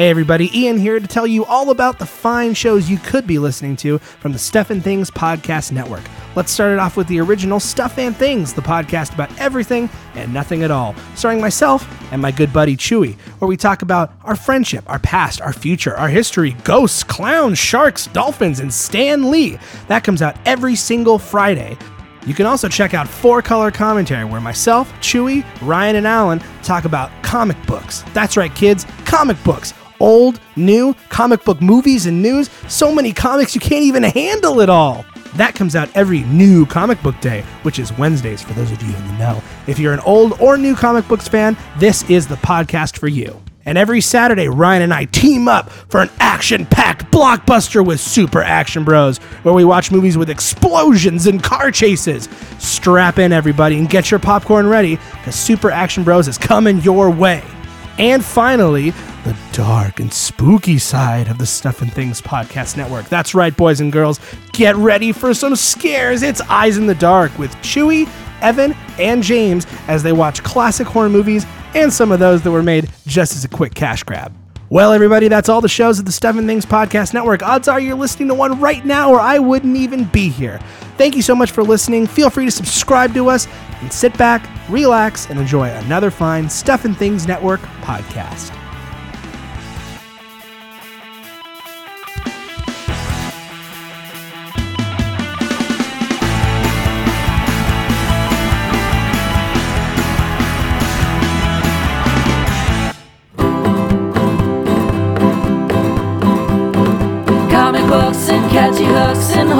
Hey everybody, Ian here to tell you all about the fine shows you could be listening to from the Stuff and Things Podcast Network. Let's start it off with the original Stuff and Things, the podcast about everything and nothing at all, starring myself and my good buddy Chewy, where we talk about our friendship, our past, our future, our history, ghosts, clowns, sharks, dolphins, and Stan Lee. That comes out every single Friday. You can also check out Four Color Commentary, where myself, Chewy, Ryan, and Alan talk about comic books. That's right, kids, comic books. Old, new, comic book movies and news. So many comics you can't even handle it all. That comes out every new comic book day, which is Wednesdays for those of you in the know. If you're an old or new comic books fan, this is the podcast for you. And every Saturday, Ryan and I team up for an action packed blockbuster with Super Action Bros, where we watch movies with explosions and car chases. Strap in, everybody, and get your popcorn ready, because Super Action Bros is coming your way. And finally, the dark and spooky side of the Stuff and Things Podcast Network. That's right, boys and girls. Get ready for some scares. It's Eyes in the Dark with Chewy, Evan, and James as they watch classic horror movies and some of those that were made just as a quick cash grab. Well, everybody, that's all the shows of the Stuff and Things Podcast Network. Odds are you're listening to one right now, or I wouldn't even be here. Thank you so much for listening. Feel free to subscribe to us and sit back, relax, and enjoy another fine Stuff and Things Network podcast.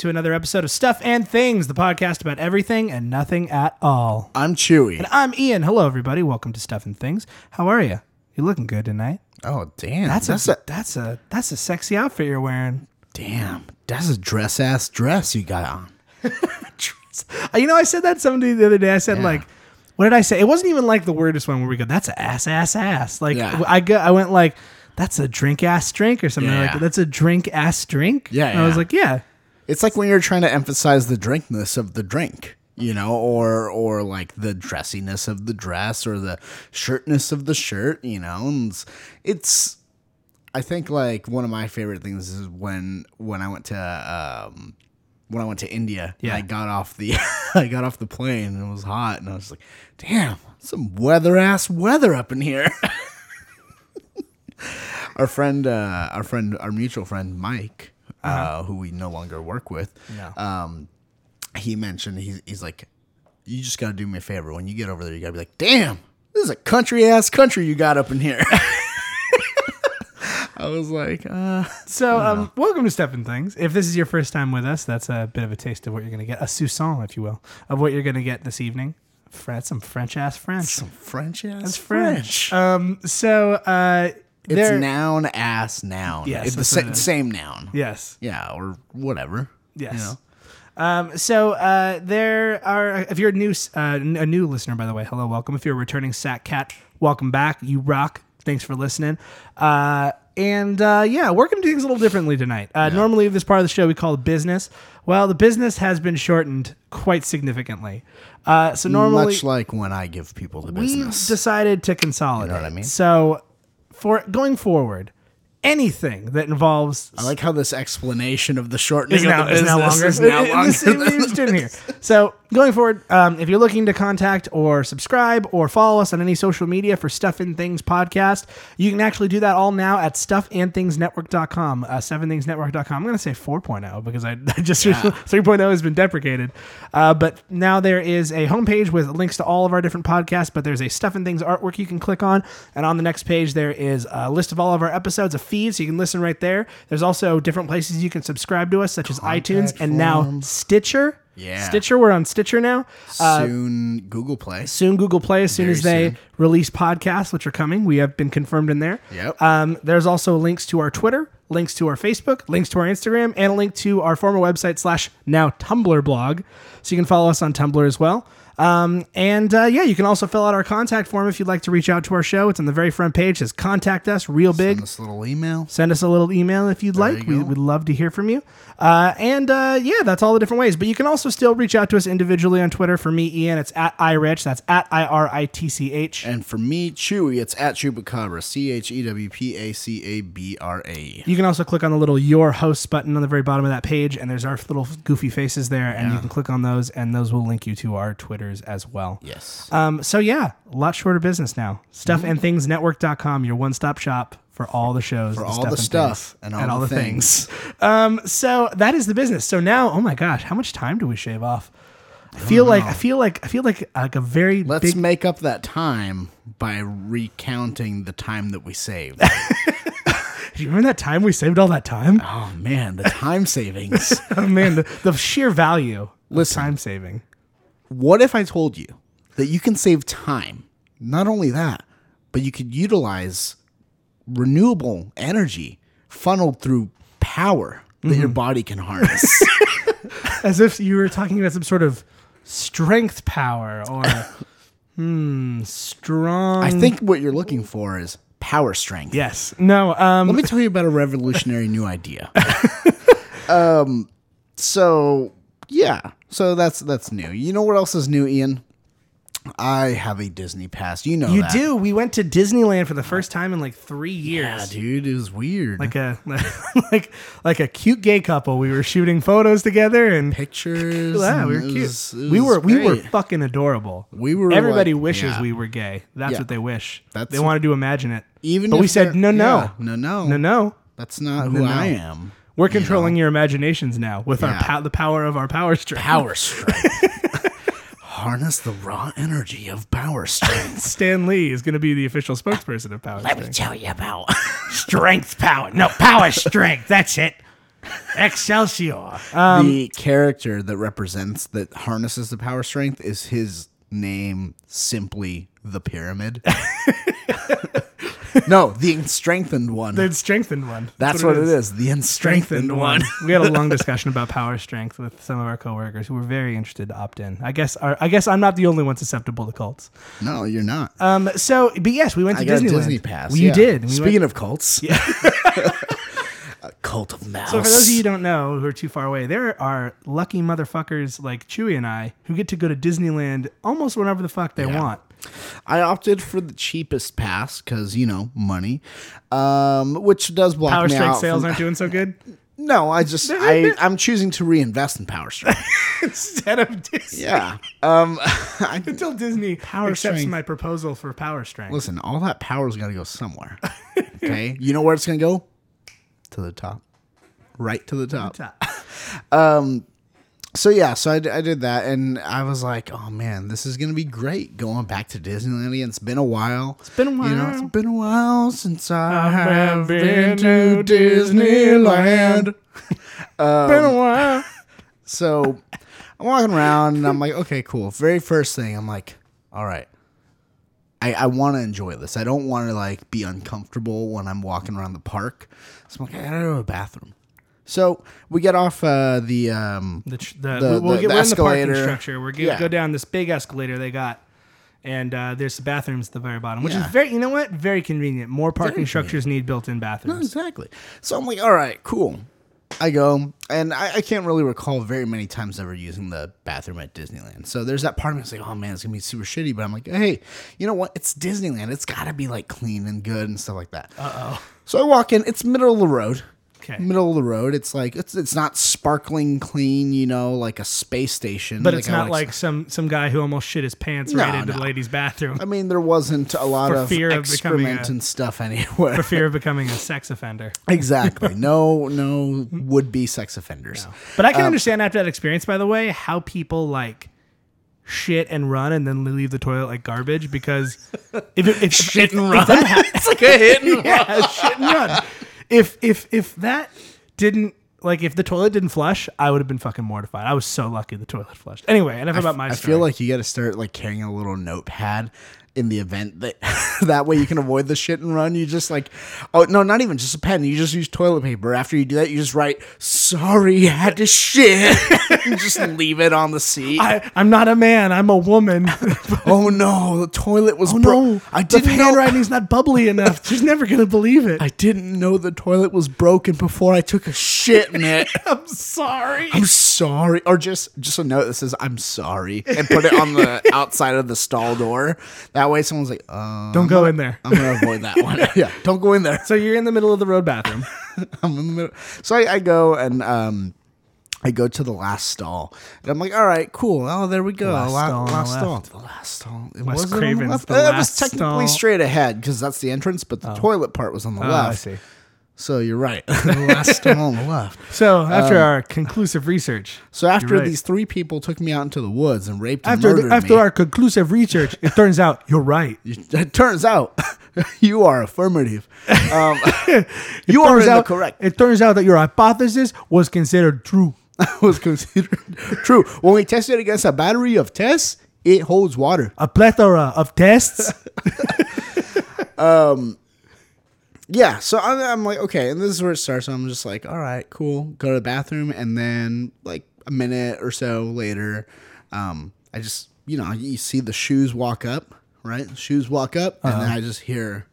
to another episode of Stuff and Things, the podcast about everything and nothing at all. I'm Chewy. And I'm Ian. Hello, everybody. Welcome to Stuff and Things. How are you? You're looking good tonight? Oh damn, That's, that's a, a that's a that's a sexy outfit you're wearing. damn. That's a dress ass dress you got on. You know, I said that to somebody the other day. I said Yeah. like, what did I say? It wasn't even like the weirdest one where we go, "That's a ass, ass, ass." Like Yeah. I go, I went like, "That's a drink ass drink" or something Yeah, like yeah. That's a drink ass drink. Yeah, And I was like, yeah. It's like when you're trying to emphasize the drinkness of the drink, you know, or or like the dressiness of the dress or the shirtness of the shirt, you know. And it's, it's I think like one of my favorite things is when when I went to um when I went to India Yeah. I got off the I got off the plane and it was hot and I was like, damn, some weather ass weather up in here. our friend, uh, our friend, our mutual friend Mike, uh who we no longer work with, No. um, he mentioned he's, he's like, you just got to do me a favor when you get over there. You got to be like, damn, this is a country ass country you got up in here. I was like, uh, So, um, welcome to Stuff and Things. If this is your first time with us, that's a bit of a taste of what you're going to get, a soupçon, if you will, of what you're going to get this evening. Fre- some French ass French. some French ass French. French. Um, so, uh, it's there- noun ass noun. Yes, it's the that's what sa- it is. same noun. yes, Yeah, or whatever. yes. You know? Um, so uh, there are. If you're a new uh, n- a new listener, by the way, hello, welcome. If you're a returning Sack Cat, welcome back. You rock. Thanks for listening. Uh, and uh, yeah, we're gonna do things a little differently tonight. Uh, Normally, this part of the show we call business. Well, the business has been shortened quite significantly. Uh, so normally, Much like when I give people the we've business. decided to consolidate. You know what I mean? So for going forward, anything that involves I like how this explanation of the shortening is now, of the is now longer. is now It- longer it's- it- than it's doing here. So going forward, um, if you're looking to contact or subscribe or follow us on any social media for Stuff and Things podcast, you can actually do that all now at stuffandthingsnetwork.com, uh, 7thingsnetwork.com. I'm going to say 4.0 because I, I just 3.0 has been deprecated. Uh, but now there is a homepage with links to all of our different podcasts, but there's a Stuff and Things artwork you can click on. And on the next page, there is a list of all of our episodes, a feed, so you can listen right there. There's also different places you can subscribe to us, such as iTunes and now. Stitcher. Yeah. Stitcher. We're on Stitcher now. Uh, Soon Google Play. soon Google Play as soon Very as they soon. release podcasts, which are coming. We have been confirmed in there. Yep. Um, there's also links to our Twitter, links to our Facebook, links to our Instagram, and a link to our former website slash now Tumblr blog. So you can follow us on Tumblr as well. Um, and uh, yeah, you can also fill out our contact form if you'd like to reach out to our show. It's on the very front page. It says contact us, real big. Send us a little email. Send us a little email if you'd like. you We would love to hear from you. Uh, and uh, yeah, that's all the different ways. But you can also still reach out to us individually on Twitter. For me, Ian, it's at iRitch. That's at I R I T C H. And for me, Chewy, it's at Chewpacabra. C H E W P A C A B R A. You can also click on the little Your Hosts button on the very bottom of that page, and there's our little goofy faces there, and you can click on those, and those will link you to our Twitters as well. Yes. Um, so yeah, a lot shorter business now. Stuffandthingsnetwork.com, your one-stop shop for all the shows, For all stuff the and stuff things, and all the things. um, so that is the business. So now, oh my gosh, how much time do we shave off? I feel like I feel like I feel like like a very Let's big. make up that time by recounting the time that we saved. Do you remember that time we saved all that time? oh man, the time savings. Oh man, the, the sheer value. Listen. of time saving. What if I told you that you can save time? Not only that, but you could utilize renewable energy funneled through power that your body can harness. as if you were talking about some sort of strength power or hmm strong I think what you're looking for is power strength. yes no um Let me tell you about a revolutionary new idea. um, so yeah, so that's that's new. You know what else is new, Ian? I have a Disney pass. You know you that. do we went to disneyland for the first time in like three years. Yeah, dude, it was weird. like a like like a cute gay couple we were shooting photos together and pictures. yeah, we were cute. was- we were we were fucking adorable. We were Everybody like- wishes yeah. we were gay. That's Yeah. what they wish. That's they what- wanted to imagine it. even. but we said no, no, no, no, no, no. That's not uh, No, who no. I am. We're controlling your imaginations now with our pow- the power of our power strength. Power strength. Harness the raw energy of power strength. Stan Lee is going to be the official spokesperson of Power Strength. Me tell you about. Strength power. No, power strength. That's it. Excelsior. Um, the character that represents that harnesses the power strength is his name simply the pyramid. no, the strengthened one. the strengthened one. That's what it is. The unstrengthened one. we had a long discussion about power strength with some of our coworkers who were very interested to opt in. I guess our, I guess I'm not the only one susceptible to cults. no, you're not. Um, so, but yes, we went to I got Disneyland. a Disney pass. Well, you yeah. did. We Speaking went- of cults, Yeah. cult of mouse. So for those of you who don't know who are too far away, there are lucky motherfuckers like Chewy and I who get to go to Disneyland almost whenever the fuck they Yeah. want. I opted for the cheapest pass because you know money, um, which does block Power me strength out sales from- aren't doing so good No, I just I I'm choosing to reinvest in power strength. instead of Disney. yeah. Um. I, Until Disney Power accepts strength. my proposal for power strength. listen, all that power's got to go somewhere. Okay. you know where it's gonna go? To the top. Right to the top. So yeah, so I, I did that, and I was like, "Oh man, this is gonna be great going back to Disneyland again." It's been a while. It's been a You know, while. it's been a while since I, have have been been to to Disneyland. Um, been a while. So I'm walking around, and I'm like, "Okay, cool." Very first thing, I'm like, "All right." I, I want to enjoy this. I don't want to like be uncomfortable when I'm walking around the park. So I'm like, I gotta go to the bathroom. So we get off uh, the um, The, tr- the, The- we'll the- get the we're in the parking escalator. structure. We're gonna Yeah. go down this big escalator they got, and uh, there's the bathrooms at the very bottom, which Yeah. is very you know what very convenient. More parking structures need built-in bathrooms. No, bathrooms. exactly. So I'm like, all right, cool. I go, and I, I can't really recall very many times ever using the bathroom at Disneyland. So there's that part of me that's like, oh man, it's gonna be super shitty. But I'm like, hey, you know what? It's Disneyland. It's gotta be like clean and good and stuff like that. Uh oh. So I walk in. It's middle of the road. Okay. middle of the road. It's like it's it's not sparkling clean, you know, like a space station. But it's I not like some some guy who almost shit his pants No, right into no. the ladies' bathroom I mean, there wasn't a lot For of fear of a- and stuff anywhere. for fear of becoming a sex offender. exactly. No, no would be sex offenders. But Um, I can understand after that experience, by the way, how people like shit and run and then leave the toilet like garbage because if it, if, Shit if, and if run. hap- It's like a hit and yeah, shit and run. If if if that didn't like if the toilet didn't flush, I would have been fucking mortified. I was so lucky the toilet flushed. Anyway, enough about my I story. feel like you got to start like carrying a little notepad in the event that that way you can avoid the shit and run. You just like, oh no, not even just a pen. You just use toilet paper. After you do that, you just write, "Sorry, I had to shit." and just leave it on the seat. I, I'm not a man. I'm a woman. oh no, the toilet was. oh bro- no, I didn't know. handwriting's not bubbly enough. She's never gonna believe it. I didn't know the toilet was broken before I took a shit in it. I'm sorry. I'm sorry, or just just a note that says "I'm sorry" and put it on the outside of the stall door. That way, someone's like, uh, Don't go in there. I'm gonna avoid that one. yeah, don't go in there. So you're in the middle of the road bathroom. I'm in the middle. So I, I go and um, I go to the last stall, and I'm like, all right, cool. Oh, there we go. Last La- stall last stall. left. The last stall. It Wes wasn't on the Craven's left. the it was last technically stall. straight ahead because that's the entrance, but the toilet part was on the Oh, left. I see. So you're right. the last stall on the left. So after our conclusive research, So after right. these three people took me out into the woods and raped and after murdered the, after me, our conclusive research, it turns out you're right. it turns out you are affirmative. Um, you are turns in the out, correct. It turns out that your hypothesis was considered true. was considered true. When we tested it against a battery of tests, it holds water. A plethora of tests. Yeah, so I'm, I'm like, okay, and this is where it starts. So I'm just like, all right, cool. Go to the bathroom, and then like a minute or so later, um, I just, you know, you see the shoes walk up, right? Shoes walk up, and then I just hear,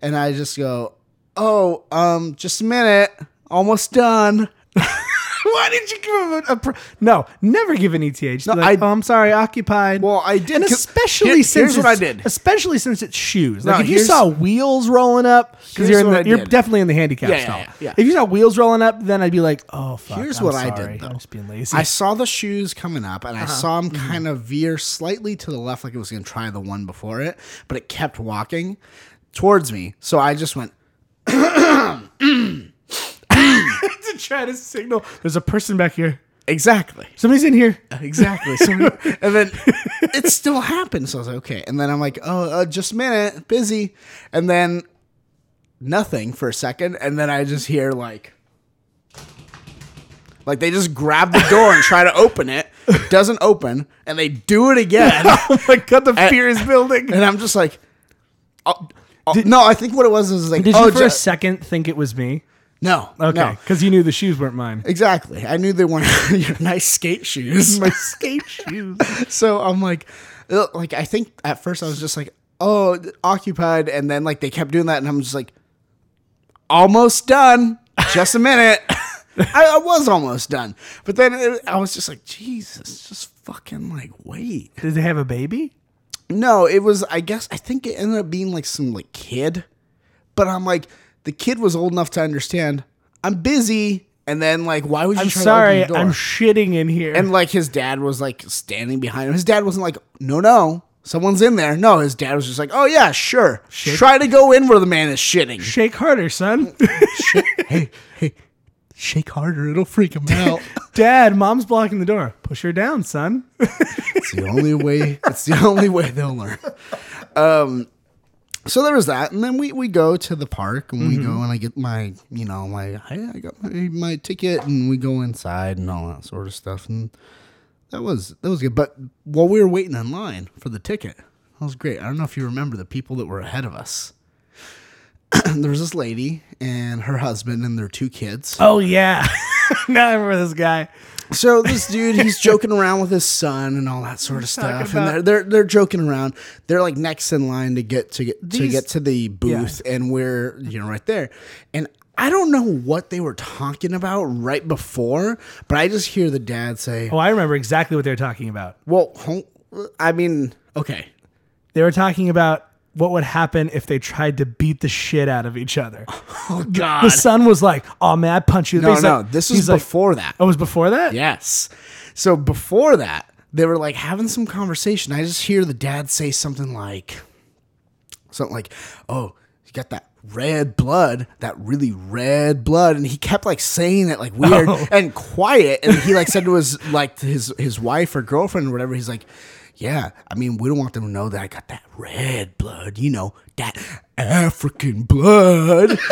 and I just go, oh, um, just a minute, almost done. Why did you give him a, a pro- no? Never give an ETA. No, like, I- oh, I'm sorry, occupied. Well, I did, and especially here- since here's what I did. Especially since it's shoes. No, Like if you saw wheels rolling up, because you're in the, you're definitely in the handicap Yeah, stall. yeah, yeah. If you saw wheels rolling up, then I'd be like, oh fuck. Here's I'm what I did, though. I'm just being lazy. I saw the shoes coming up, and I Uh-huh. saw him Mm-hmm. kind of veer slightly to the left, like it was going to try the one before it, but it kept walking towards me. So I just went, to try to signal. There's a person back here. exactly. Somebody's in here. Uh, exactly. So, and then it still happened. So I was like, okay. And then I'm like, oh, uh, just a minute, busy. And then nothing for a second. And then I just hear like, like they just grab the door and try to open it. It doesn't open. And they do it again. Oh my god, the fear is building. and I'm just like, oh, oh, no, I think what it was is like, Did oh, you for ju- a second think it was me? No, Okay, no. because you knew the shoes weren't mine. Exactly. I knew they weren't your nice skate shoes. My skate shoes. so I'm like, like I think at first I was just like, oh, occupied, and then like they kept doing that, and I'm just like, almost done. Just a minute. I, I was almost done, but then it, I was just like, Jesus, just fucking like wait. Did they have a baby? No, it was. I guess I think it ended up being like some like kid, but I'm like, the kid was old enough to understand. I'm busy, and then like, why would you? I'm try sorry, To open the door? I'm shitting in here. And like his dad was like standing behind him. His dad wasn't like, no, no, someone's in there. No, his dad was just like, oh yeah, sure. Try to go in where the man is shitting. Shake harder, son. hey, hey, shake harder. It'll freak him out. Dad, mom's blocking the door. Push her down, son. it's the only way. It's the only way they'll learn. Um, so there was that, and then we, we go to the park, and we go mm-hmm. and I get my you know my hey, I got my, my ticket, and we go inside and all that sort of stuff, and that was that was good. But while we were waiting in line for the ticket, that was great. I don't know if you remember the people that were ahead of us. there was this lady and her husband and their two kids. Oh yeah. now I remember this guy. So this dude, he's joking around with his son and all that sort of stuff, and they're, they're they're joking around. They're like next in line to get to get to get to the booth, and we're you know right there. And I don't know what they were talking about right before, but I just hear the dad say, Oh, I remember exactly what they were talking about. "Well, I mean, okay, They were talking about what would happen if they tried to beat the shit out of each other. Oh God. The son was like, "Oh man, I punch you." no, He's no. like- this was like- before that. Oh, it was before that. Yes. So before that, they were like having some conversation. I just hear the dad say something like, something like, "Oh, you got that red blood, that really red blood," and he kept like saying it like weird Oh. and quiet. And he like said to his like to his his wife or girlfriend or whatever. He's like. Yeah, I mean, we don't want them to know that I got that red blood, you know, that African blood.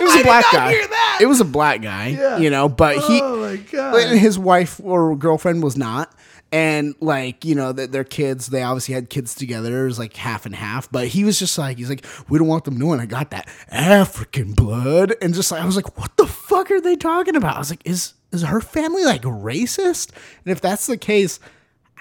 It was a black guy. It was a black guy, yeah. you know, but he Oh my God. and his wife or girlfriend was not. And like, you know, that their kids, they obviously had kids together. It was like half and half. But he was just like, he's like, we don't want them knowing I got that African blood. And just like I was like, what the fuck are they talking about? I was like, is is her family like racist? And if that's the case,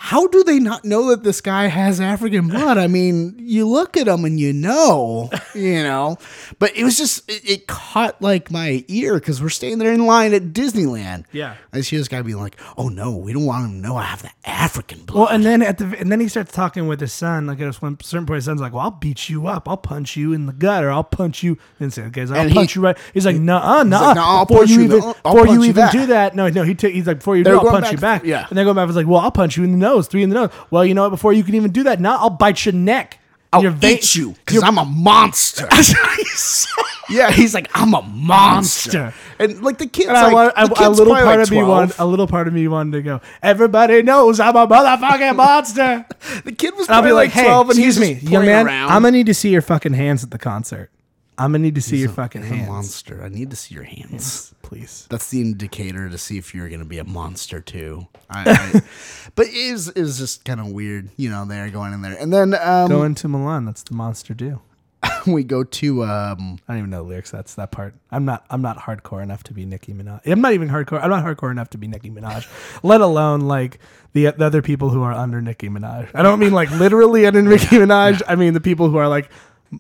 how do they not know that this guy has African blood? I mean, you look at him and you know, you know. But it was just it, it caught like my ear because we're staying there in line at Disneyland. Yeah. I see this guy being like, "Oh no, we don't want him to know I have the African blood." Well, and then at the and then he starts talking with his son. Like at one certain point, his son's like, "Well, I'll beat you up. I'll punch you in the gut, or I'll punch you." And say, "Guys, I'll And he- punch you right." He's like, "Nah, nah." like, "No, I'll before punch you you even before you you even back." do that, no, no. He t- he's like, "Before you do, I'll punch you back- back." yeah. And they go back. He's like, "Well, I'll punch you in the nose, three in the nose." Well, you know what? Before you can even do that, now I'll bite your neck. I'll Your vein- eat you because I'm a monster. yeah, he's like, I'm a monster. And like the kids, And I like, want, the kid's a little part like, of me wanted, a little part of me wanted to go. Everybody knows I'm a motherfucking monster. The kid was And I'll probably be like, hey, 12 and he's excuse me, young man, around. I'm gonna need to see your fucking hands at the concert. I'm gonna need to see your fucking He's a hands, monster. I need to see your hands. please. That's the indicator to see if you're going to be a monster too. I, I, but it was, it was just kind of weird, you know, they're going in there. And then um, Going to Milan, that's the monster do. we go to, um, I don't even know the lyrics. That's that part. I'm not. I'm not hardcore enough to be Nicki Minaj. I'm not even hardcore. I'm not hardcore enough to be Nicki Minaj. let alone like the, the other people who are under Nicki Minaj. I don't mean like literally under Nicki Minaj. I mean the people who are like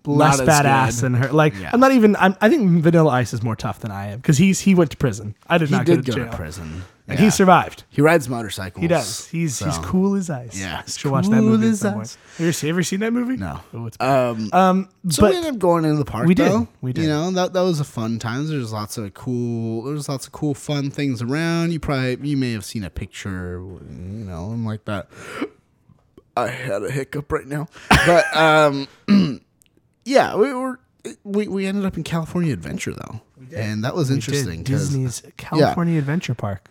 less badass than her. Like Yeah. I'm not even. I'm, I think Vanilla Ice is more tough than I am because he's he went to prison. I did he not did go go to to prison. And Yeah. he survived. He rides motorcycles. He does. He's he's cool as ice. yeah, You should watch that movie as ice. Have you ever seen, ever seen that movie? No. Oh, it's Um, um, so but we ended up going into the park. We did. though. We did. You know that that was a fun time. There's lots of cool. There's lots of cool, fun things around. You probably you may have seen a picture, you know, and like that. I had a hiccup right now, but um, yeah, we were. We, we ended up in California Adventure though, and that was interesting. Disney's California Adventure Park.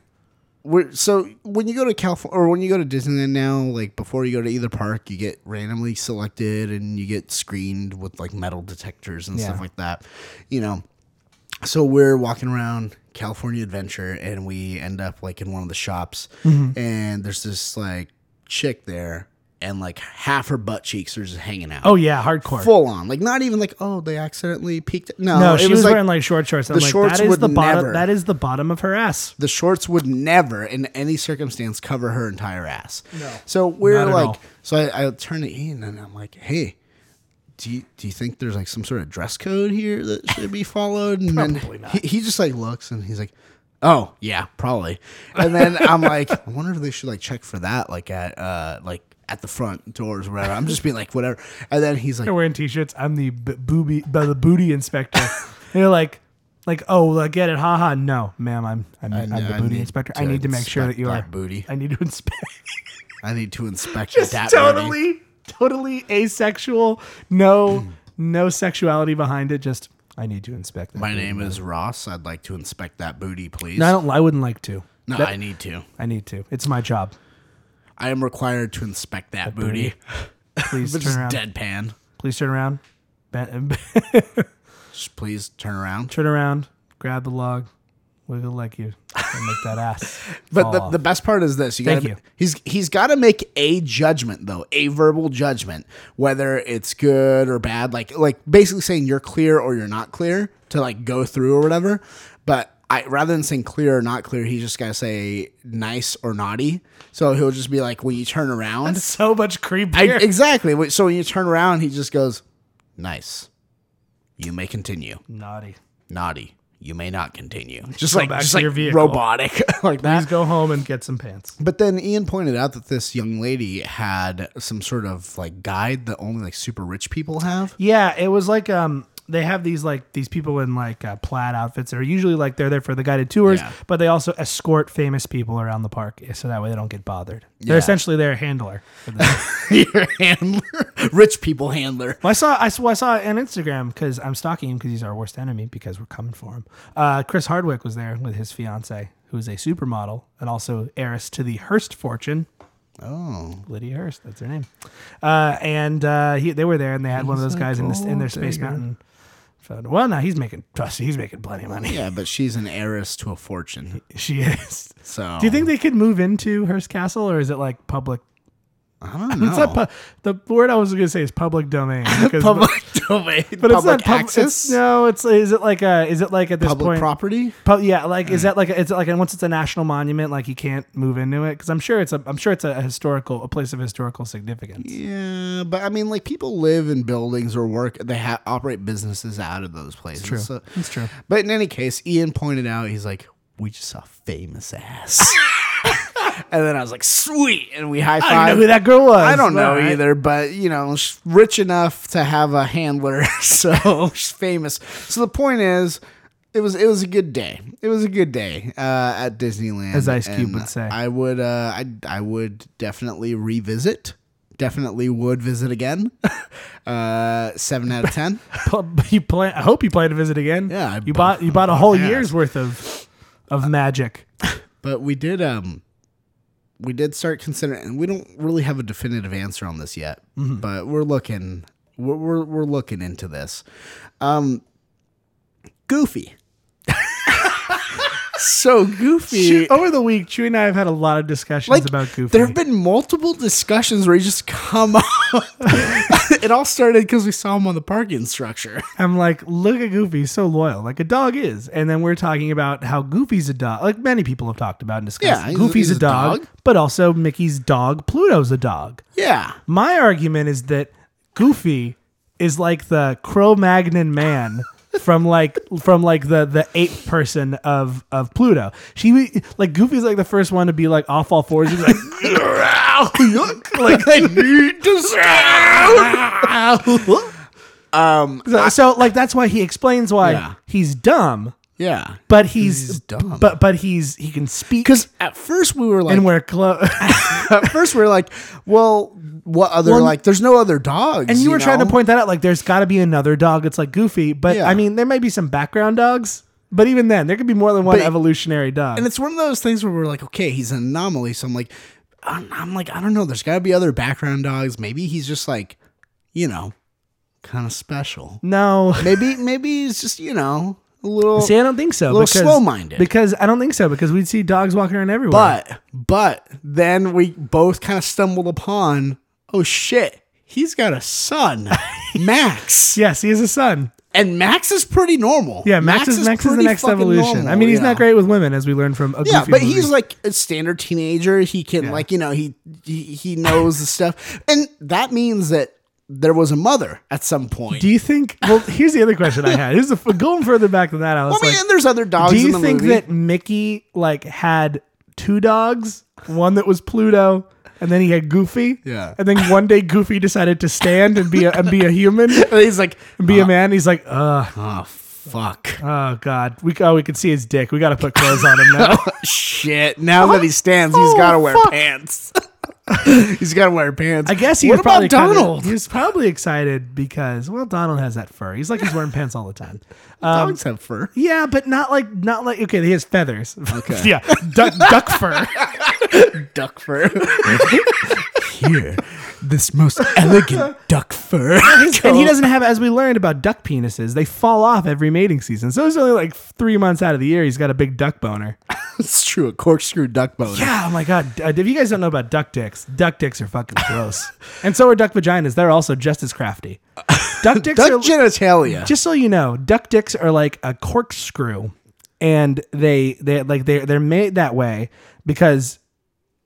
we're, so when you go to California or when you go to Disneyland now, like before you go to either park, you get randomly selected and you get screened with like metal detectors and Yeah. stuff like that. You know, so we're walking around California Adventure and we end up like in one of the shops Mm-hmm. and there's this like chick there and like half her butt cheeks are just hanging out. Oh yeah, hardcore. Full on, like not even like oh they accidentally peeked. No, no, she was, like, wearing like short shorts. I'm the like, shorts that is would the bottom. never- That is the bottom of her ass. the shorts would never in any circumstance cover her entire ass. No. So we're like, all. so I, I turn it in and I'm like, hey, do you, do you think there's like some sort of dress code here that should be followed? And Probably not. He, he just like looks and he's like, oh yeah, probably. And then I'm like, I wonder if they should like check for that, like at uh like at the front doors or whatever. I'm just being like whatever. And then he's like, They're wearing t-shirts. I'm the b- booby, b- the booty inspector. you're like, like, oh, I get it, haha. No, ma'am, I'm I'm, I, am the I booty inspector. I need to make sure that inspect you are booty. I need to inspect. I need to inspect Just that booty. totally, totally asexual. No, no sexuality behind it. Just I need to inspect that. My booty. name is Ross. I'd like to inspect that booty, please. No, I don't. I wouldn't like to. No, That- I need to. I need to. It's my job. I am required to inspect that, booty. Please turn around. deadpan. Please turn around. Just please turn around. turn around. Grab the log. Wiggle like you and make that ass. But the, off. the best part is this: you Thank gotta, you. He's he's got to make a judgment though, a verbal judgment, whether it's good or bad. Like like basically saying you're clear or you're not clear to like go through or whatever. But I rather than saying clear or not clear, he's just got to say nice or naughty. So he'll just be like, when you turn around, so much I, creepier. exactly. So when you turn around, he just goes, nice. You may continue. Naughty. Naughty. you may not continue. Just Go like back just to like your vehicle. robotic like that. Please go home and get some pants. But then Ian pointed out that this young lady had some sort of like guide that only like super rich people have. Yeah, it was like um they have these like these people in like uh, plaid outfits that are usually like they're there for the guided tours, Yeah. but they also escort famous people around the park so that way they don't get bothered. They're Yeah. essentially their handler. for them. Your handler, rich people handler. well, I saw I saw, I saw on Instagram because I'm stalking him because he's our worst enemy because we're coming for him. Uh, Chris Hardwick was there with his fiance, who's a supermodel and also heiress to the Hearst fortune. Oh, Lydia Hearst, that's her name. Uh, and uh, he, they were there, and they had one of those guys in, this, in their "Oh, Space digger." Mountain. Photo. Well, now he's making trust. He's making plenty of money. yeah, but she's an heiress to a fortune. She is. So Do you think they could move into Hearst Castle, or is it like public? I don't know. It's not pu- the word I was going to say is public domain. Because, public domain, but it's not pub- access, it's- no, it's is it like a is it like at this public point? property. Pu- yeah, like is hmm. that like a, is it like once it's a national monument, like you can't move into it? Because I'm sure it's a I'm sure it's a historical a place of historical significance. Yeah, but I mean, like people live in buildings or work. They ha- operate businesses out of those places. True, So- it's true. But in any case, Ian pointed out he's like, "We just saw famous ass," and then I was like, "Sweet!" And we high five. I don't know who that girl was. I don't know right. either, but you know, she's rich enough to have a handler, so she's famous. So the point is, it was it was a good day. It was a good day uh, at Disneyland, As Ice Cube and would say. I would uh, I I would definitely revisit. Definitely would visit again. uh, seven out of ten. You plan. I hope you plan to visit again. Yeah, I you bought you bought a whole yeah. year's worth of of magic. But we did um we did start considering and we don't really have a definitive answer on this yet. Mm-hmm. But we're looking we're, we're we're looking into this. Um Goofy. So Goofy Chew- Over the week, Chewy and I have had a lot of discussions like about Goofy. there have been multiple discussions where he just come up. it all started because we saw him on the parking structure. I'm like, look at Goofy, he's so loyal, like a dog is. And then we're talking about how Goofy's a dog, like many people have talked about and discussed. Yeah, Goofy's a a dog, dog. but also Mickey's dog, Pluto's a dog. Yeah. My argument is that Goofy is like the Cro-Magnon man from like from like the the ape person of of Pluto. She like Goofy's like the first one to be like off all fours. He's like like I need to Um so, so, like that's why he explains why Yeah. he's dumb, yeah. but he's, He's dumb. But but he's he can speak Because at first we were like, and wear clothes. at first we were like, well, what other Well, like? There's no other dogs. and you were trying to point that out, like there's got to be another dog It's like Goofy. But Yeah. I mean, there may be some background dogs. But even then, there could be more than one But- evolutionary dog. And it's one of those things where we're like, okay, he's an anomaly. So I'm like, I'm, I'm like, I don't know. There's got to be other background dogs. Maybe he's just like, you know, kind of special. no, Maybe maybe he's just you know a little. See, I don't think so. A little because, slow-minded. Because I don't think so. Because we'd see dogs walking around everywhere. but but then we both kind of stumbled upon, oh shit, he's got a son, Max. yes, he has a son. And Max is pretty normal. Yeah, Max, is Max is the next evolution. normal, I mean, he's yeah. not great with women, as we learned from a Yeah, but movie. he's like a standard teenager. He can Yeah. like you know he, he he knows the stuff, and that means that there was a mother at some point. Do you think? Well, here's the other question I had. Here's the going further back than that. I was Well, I mean, like, and there's other dogs. do you the think movie. that Mickey like had two dogs? One that was Pluto, and then he had Goofy. Yeah. And then one day Goofy decided to stand and be a, and be a human, and And he's like, be a uh, man. He's like, ugh. oh fuck, Oh God, we oh we can see his dick. We got to put clothes on him now. shit. Now that he stands, he's Oh, got to wear fuck. pants. he's got to wear pants. I guess he what was about probably kinda- Donald? he was probably excited because well, Donald has that fur. He's like he's wearing pants all the time. Um, Dogs have fur. yeah, but not like not like okay. He has feathers. Okay. yeah, duck, duck fur. Duck fur. Here, this most elegant duck fur. and he doesn't have, as we learned about duck penises, they fall off every mating season. So it's only like three months out of the year he's got a big duck boner. It's true. A corkscrew duck boner. Yeah, oh my god. Uh, if you guys don't know about duck dicks, duck dicks are fucking gross. and so are duck vaginas. They're also just as crafty. Duck dicks Duck are genitalia. just so you know, duck dicks are like a corkscrew, and they they like they they're made that way because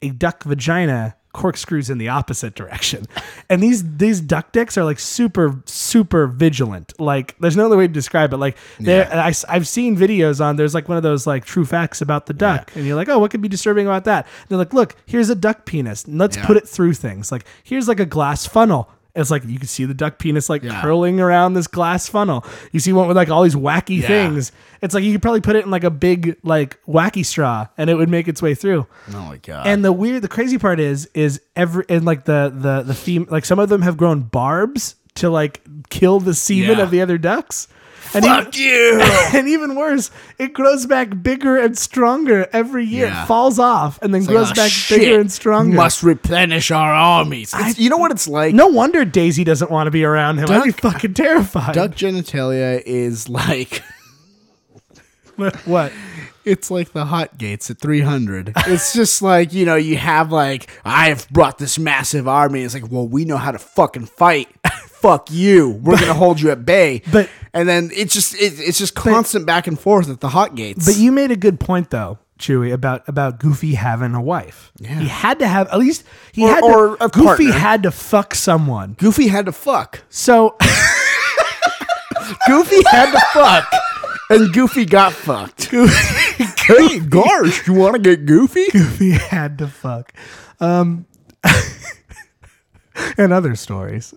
a duck vagina corkscrews in the opposite direction. And these these duck dicks are like super super vigilant. Like there's no other way to describe it. Like they I, have seen videos on there's like one of those like true facts about the duck, and you're like, oh, what could be disturbing about that? And they're like, look, here's a duck penis. and Let's Yeah. put it through things. Like here's like a glass funnel. It's like you can see the duck penis like Yeah. curling around this glass funnel. You see one with like all these wacky Yeah. things. It's like you could probably put it in like a big like wacky straw and it would make its way through. Oh my god. And the weird, the crazy part is, is every and like the the the theme, like some of them have grown barbs to like kill the semen Yeah. of the other ducks. And Fuck you. and even worse, it grows back bigger and stronger every year. Yeah. It falls off and then grows Like, back "Oh, shit, bigger and stronger. Must replenish our armies. It's- you know what it's like? no wonder Daisy doesn't want to be around him. I'd be fucking terrified. Duck genitalia is like what? it's like the hot gates at 300. It's just like, you know, you have like, I've brought this massive army. It's like, well, we know how to fucking fight. Fuck you. We're going to hold you at bay. But- and then it's just, it, it's just constant back and forth at the hot gates. But you made a good point though, Chewy, about about Goofy having a wife. Yeah. He had to have at least he Or- had or to, Goofy partner. had to fuck someone. Goofy had to fuck. So Goofy had to fuck. And Goofy got fucked. hey, gosh, you want to get goofy? Goofy had to fuck. Um and other stories.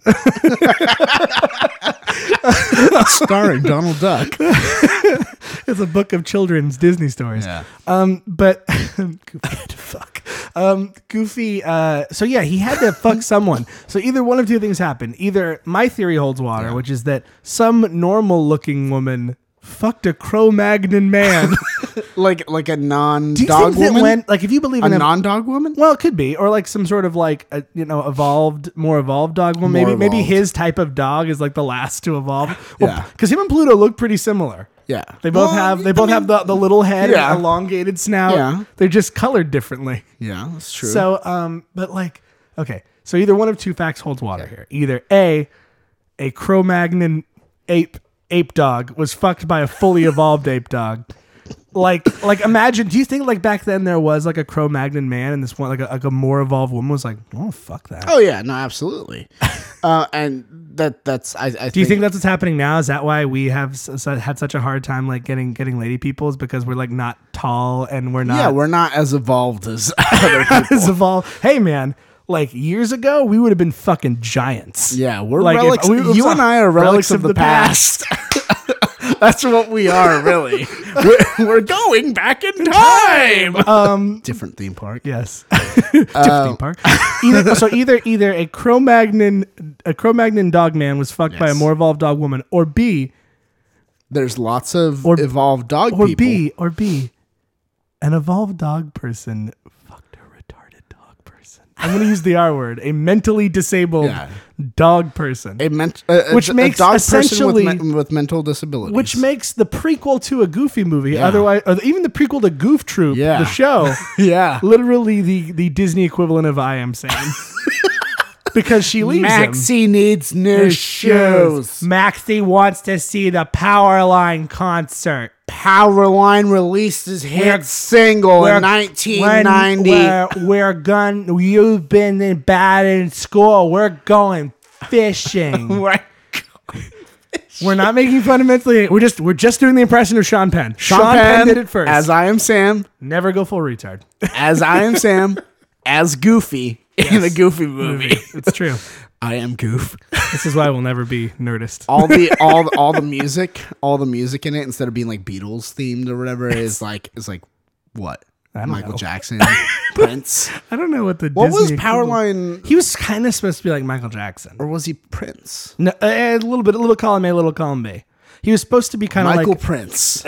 Starring Donald Duck. it's a book of children's Disney stories. Yeah. Um, but Goofy had to fuck. Um, Goofy. Uh, so yeah, he had to fuck someone. So either one of two things happened. Either my theory holds water, which is that some normal-looking woman fucked a Cro-Magnon man. Like like a Do you non-dog think that woman? when, like, if you believe a in them, non-dog woman? well, it could be, or like some sort of like a, you know evolved, more evolved dog. Well, maybe More maybe evolved. his type of dog is like the last to evolve. Well, Yeah. because him and Pluto look pretty similar. Yeah. They both Well, have they I both mean, have the, the little head Yeah. and elongated snout. Yeah. They're just colored differently. Yeah, that's true. So um but like okay. So either one of two facts holds water here. Either A a Cro-Magnon ape ape dog was fucked by a fully evolved ape dog. Like like imagine do you think like back then there was like a Cro-Magnon man and this one like a, like a more evolved woman was like, "Oh fuck that." oh yeah, no, absolutely. uh, and that that's I, I Do you think that's what's happening now? Is that why we have s- s- had such a hard time like getting getting lady people? Is because we're like not tall and we're not yeah, we're not as evolved as other people. as evolved. Hey man, like years ago we would have been fucking giants. Yeah, we're Like, if relics. we- you and I are relics, of, the, past. That's what we are, really. we're, we're going back in time. Um. Different theme park. Yes. Different theme park. Either, so either either a Cro-Magnon a Cro-Magnon dog man was fucked by a more evolved dog woman, or B There's lots of Or- evolved dog or people. B or B, an evolved dog person fucked a retarded dog person. I'm gonna use the R word. A mentally disabled Yeah. dog person. A ment- a, a- Which a makes dog person essentially- with, men- with mental disabilities. which makes the prequel to a Goofy movie, Yeah. otherwise, or even the prequel to Goof Troop, Yeah. the show, yeah, literally the the Disney equivalent of I Am Sam, because she leaves him. Maxie needs new shoes. Maxie wants to see the Powerline concert. Powerline released his hit single in 1990. We're, we're gun. You've been in bad in school. We're going fishing. We're- we're not making fun of mentally. We're just we're just doing the impression of Sean Penn. Sean, Penn, did it first. As I am Sam, Never go full retard. as I am Sam, as Goofy in a Goofy movie. it's true. I am Goof. This is why we'll never be Nerdist. All the all all the music, all the music in it, instead of being like Beatles themed or whatever, is like is like what? don't Michael know. Jackson, Prince. I don't know what the What was Disney equivalent- Powerline, He was kind of supposed to be like Michael Jackson. or was he Prince? No, eh, a little bit, a little column A, a little column B. He was supposed to be kind of Michael like Prince.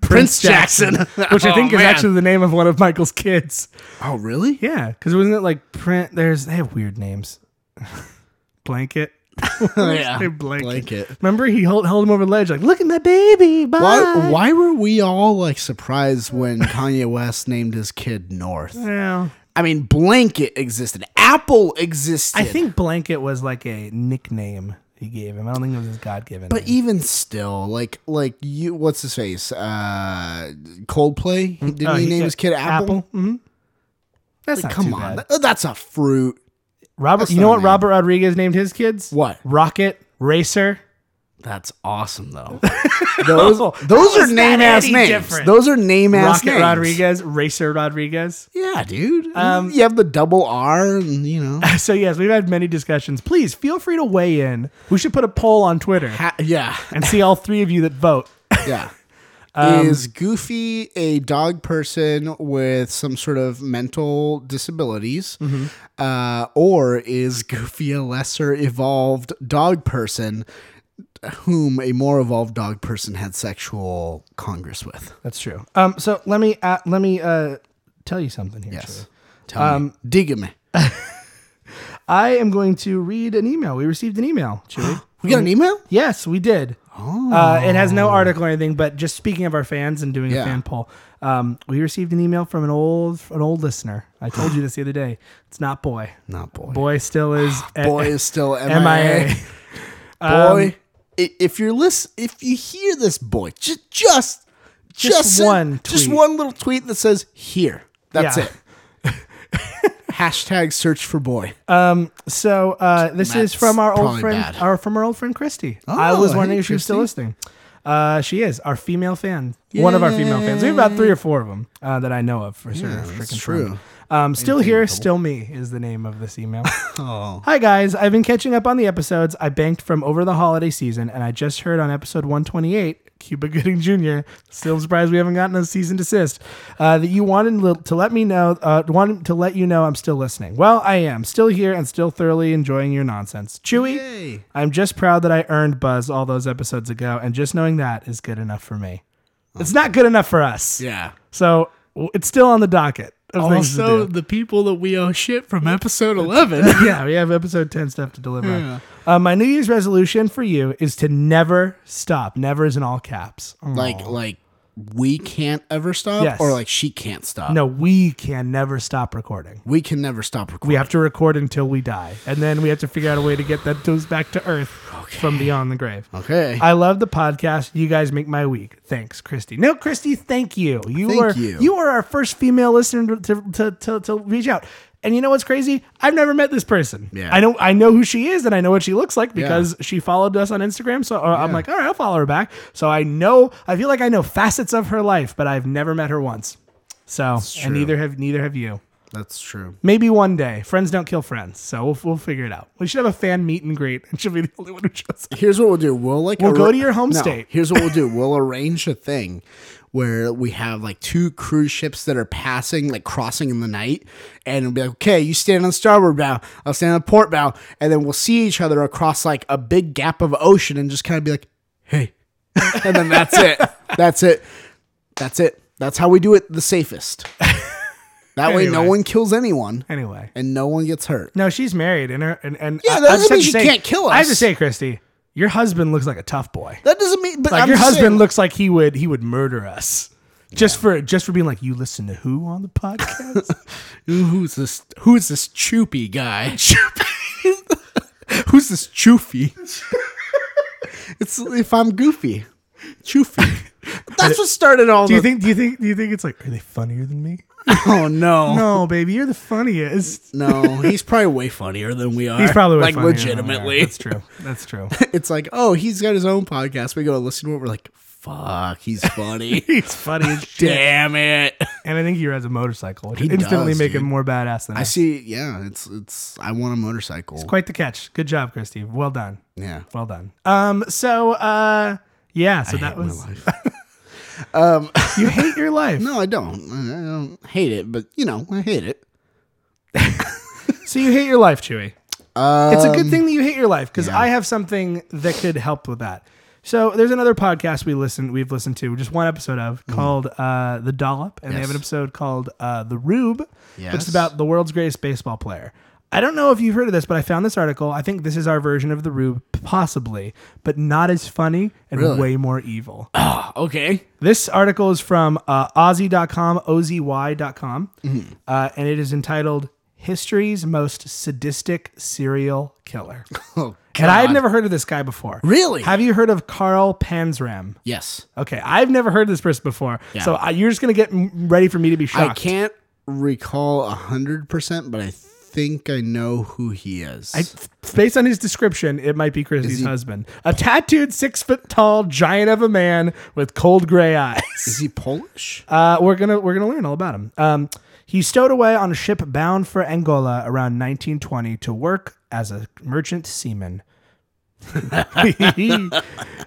Prince Jackson. which I Oh, think is oh, man. actually the name of one of Michael's kids. Oh, really? Yeah, because wasn't it like print? There's they have weird names. Blanket. yeah. Blanket. Blanket. Remember he held, held him over the ledge like, look at my baby. Bye. Why, why were we all like surprised when Kanye West named his kid North? Well, I mean, Blanket existed. Apple existed. I think blanket was like a nickname he gave him. I don't think it was his God given. But even still, like, like you, what's his face? Uh, Coldplay. Didn't Oh, he he- name his kid Apple? Apple. hmm That's Like, not come on. That- that's a fruit. Robert, That's you know what name. Robert Rodriguez named his kids? What? Rocket Racer. That's awesome though. those those How are is that name ass names. different? Those are name ass Rocket names. Rodriguez, Racer Rodriguez. Yeah, dude. Um, you have the double R, and you know. So yes, we've had many discussions. Please feel free to weigh in. We should put a poll on Twitter Ha- yeah, and see all three of you that vote. yeah. Um, is Goofy a dog person with some sort of mental disabilities, Mm-hmm. uh, or is Goofy a lesser evolved dog person whom a more evolved dog person had sexual congress with? That's true. Um, so let me uh, let me uh, tell you something here. Yes. Tell Um, me. Dig me. I am going to read an email. We received an email, Chewy. We got an email? yes, we did. Uh, it has no article or anything, but just speaking of our fans and doing a fan poll, um, we received an email from an old an old listener. I told you this the other day. It's not boy. Not boy. Boy still is Boy is still MIA. MIA. Um, Boy, i- if you're list, if you hear this, boy, just just Just send- one just one little tweet that says "here." That's Yeah. it. Hashtag search for boy. Um. So uh, this is from our old friend, bad. our from our old friend Christy. I was Oh, wondering hey, if she was still listening. Uh, she is our female fan, one of our female fans. We have about three or four of them uh, that I know of for sure. Yeah, for that's true. Um, still here, still me is the name of this email. Oh, Hi guys, I've been catching up on the episodes I banked from over the holiday season, and I just heard on episode 128, Cuba Gooding Jr. Still surprised we haven't gotten a cease and desist. Uh, that you wanted to let me know, uh, wanted to let you know I'm still listening. Well, I am still here and still thoroughly enjoying your nonsense. Chewy, Yay. I'm just proud that I earned Buzz all those episodes ago, and just knowing that is good enough for me. It's not good enough for us, yeah. so it's still on the docket. Of things to Also, the people that we owe shit from episode eleven. yeah, we have episode 10 stuff to deliver. Uh, my New Year's resolution for you is to never stop. Never is in all caps. Oh. like, like we can't ever stop, Yes. or like she can't stop. no, we can never stop recording. we can never stop recording. We have to record until we die. And then we have to figure out a way to get that those back to earth from beyond the grave. okay. I love the podcast. You guys make my week. Thanks, Christy. No, Christy, thank you. You Thank were you. you were our first female listener to to, to, to reach out. And you know what's crazy? I've never met this person. Yeah. I know I know who she is and I know what she looks like because she followed us on Instagram. So uh, I'm like, all right, I'll follow her back. So I know I feel like I know facets of her life, but I've never met her once. So and neither have neither have you. That's true. Maybe one day. Friends don't kill friends. So we'll, we'll figure it out. We should have a fan meet and greet, and she'll be the only one who shows up. Here's what we'll do. We'll like We'll go to your home No, state. Here's what we'll do. We'll arrange a thing where we have like two cruise ships that are passing, like crossing in the night, and it'll be like, okay, you stand on the starboard bow, I'll stand on the port bow, and then we'll see each other across like a big gap of ocean and just kind of be like, hey, and then that's it. That's it. That's it. That's how we do it the safest. That way, no one kills anyone Anyway. and no one gets hurt. No, she's married, and her and, and Yeah, I- that I doesn't mean she say- can't kill us. I have to say, Christy, your husband looks like a tough boy. That doesn't mean, but Like I'm your husband saying- looks like he would he would murder us just for just for being like you listen to who on the podcast. Ooh, who's this? Who's this choopy guy? who's this choofy? it's if I'm goofy, choofy. That's what started all. do you the, think? Do you think? Do you think it's like are they funnier than me? Oh no, No, baby, you're the funniest. no. He's probably way funnier than we are. He's probably way like funnier than we are. legitimately. That's true. That's true. It's like, oh, he's got his own podcast. We go listen to it. We're like, fuck, he's funny. He's funny as shit. Damn it. And I think he rides a motorcycle, which He instantly does, make dude. him more badass than I us. see. Yeah, it's it's. I want a motorcycle. It's quite the catch. Good job, Christy. Well done. yeah. Well done. Um. So. Uh. Yeah. So that hate my was. Um, You hate your life. No, I don't. I don't hate it, but you know, I hate it. So you hate your life, Chewy. Um, It's a good thing that you hate your life because I have something that could help with that. So there's another podcast we listen we've listened to just one episode of called uh, the Dollop, and they have an. Episode called uh, the Rube, which is about the world's greatest baseball player. I don't know if you've heard of this, but I found this article. I think this is our version of the Rube, possibly, but not as funny and Really? way more evil. Okay. This article is from uh, Aussie.com, OZY.com, Mm-hmm. uh, and it is entitled History's Most Sadistic Serial Killer. Oh, And I had God. never heard of this guy before. Really? Have you heard of Carl Panzram? Yes. Okay, I've never heard of this person before. Yeah. So I, you're just going to get m- ready for me to be shocked. I can't recall a hundred percent, but I think I know who he is. I, based on his description, it might be Chrissy's he- husband. A tattooed, six foot tall giant of a man with cold gray eyes. is he Polish? Uh, we're gonna we're gonna learn all about him. Um, he stowed away on a ship bound for Angola around 1920 to work as a merchant seaman.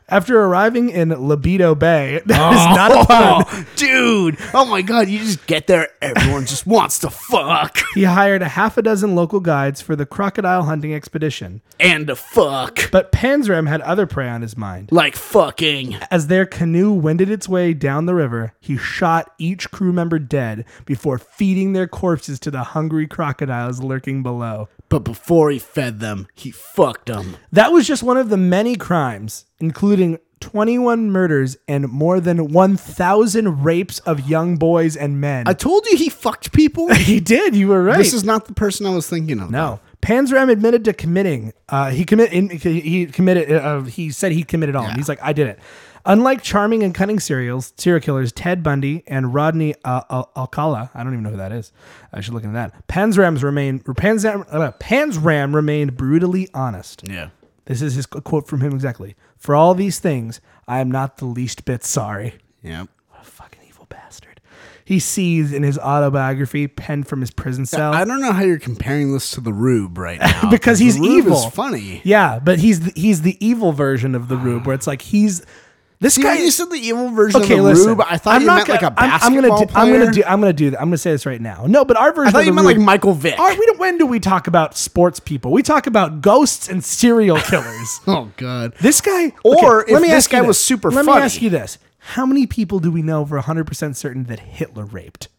After arriving in Libido Bay, that is not a pun. Oh, dude! Oh my god! You just get there, everyone just wants to fuck He hired a half a dozen local guides for the crocodile hunting expedition. and to fuck But Panzram had other prey on his mind. like fucking. As their canoe wended its way down the river, he shot each crew member dead before feeding their corpses to the hungry crocodiles lurking below. But before he fed them, he fucked them. That was just one of the many crimes, including 21 murders and more than 1,000 rapes of young boys and men. I told you he fucked people. he did. You were right. This is not the person I was thinking of. no. Panzram admitted to committing. Uh, he commit. He committed. Uh, he said he committed all. He's like, I did it. Unlike charming and cunning serials, serial killers Ted Bundy and Rodney uh, Al- Alcala, I don't even know who that is. I should look into that. Panzram's remain. Panzram, uh, Panzram remained brutally honest. Yeah. This is his qu- quote from him exactly. For all these things, I am not the least bit sorry. Yeah. What a fucking evil bastard. He sees in his autobiography, penned from his prison cell. I don't know how you're comparing this to the Rube right now. because he's the Rube evil. Is funny. Yeah, but he's the, he's the evil version of the Rube, where it's like he's this See, guy. you said the evil version okay, of the listen. Rube, I thought I'm you not meant like a gonna- I'm- I'm, basketball gonna do, player. I'm gonna do. I'm gonna do that. I'm gonna say this right now. No, but our version. I thought you meant like Michael Vick. Our, we don't, when do we talk about sports people? We talk about ghosts and serial killers. Oh God. This guy, Or okay, if let me this ask guy this. was super funny. Let funny. me ask you this: How many people do we know for 100 percent certain that Hitler raped?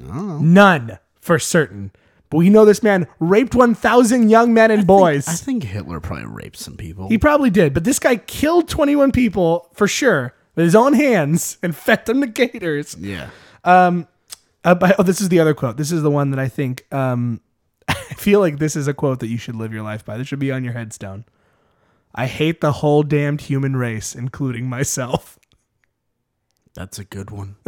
None for certain. But we know this man raped 1,000 young men and boys. I think Hitler probably raped some people. he probably did, but this guy killed 21 people for sure with his own hands and fed them to gators. yeah. Uh, but, oh, this is the other quote. This is the one that I think. Um, I feel like this is a quote that you should live your life by. This should be on your headstone. I hate the whole damned human race, including myself. That's a good one.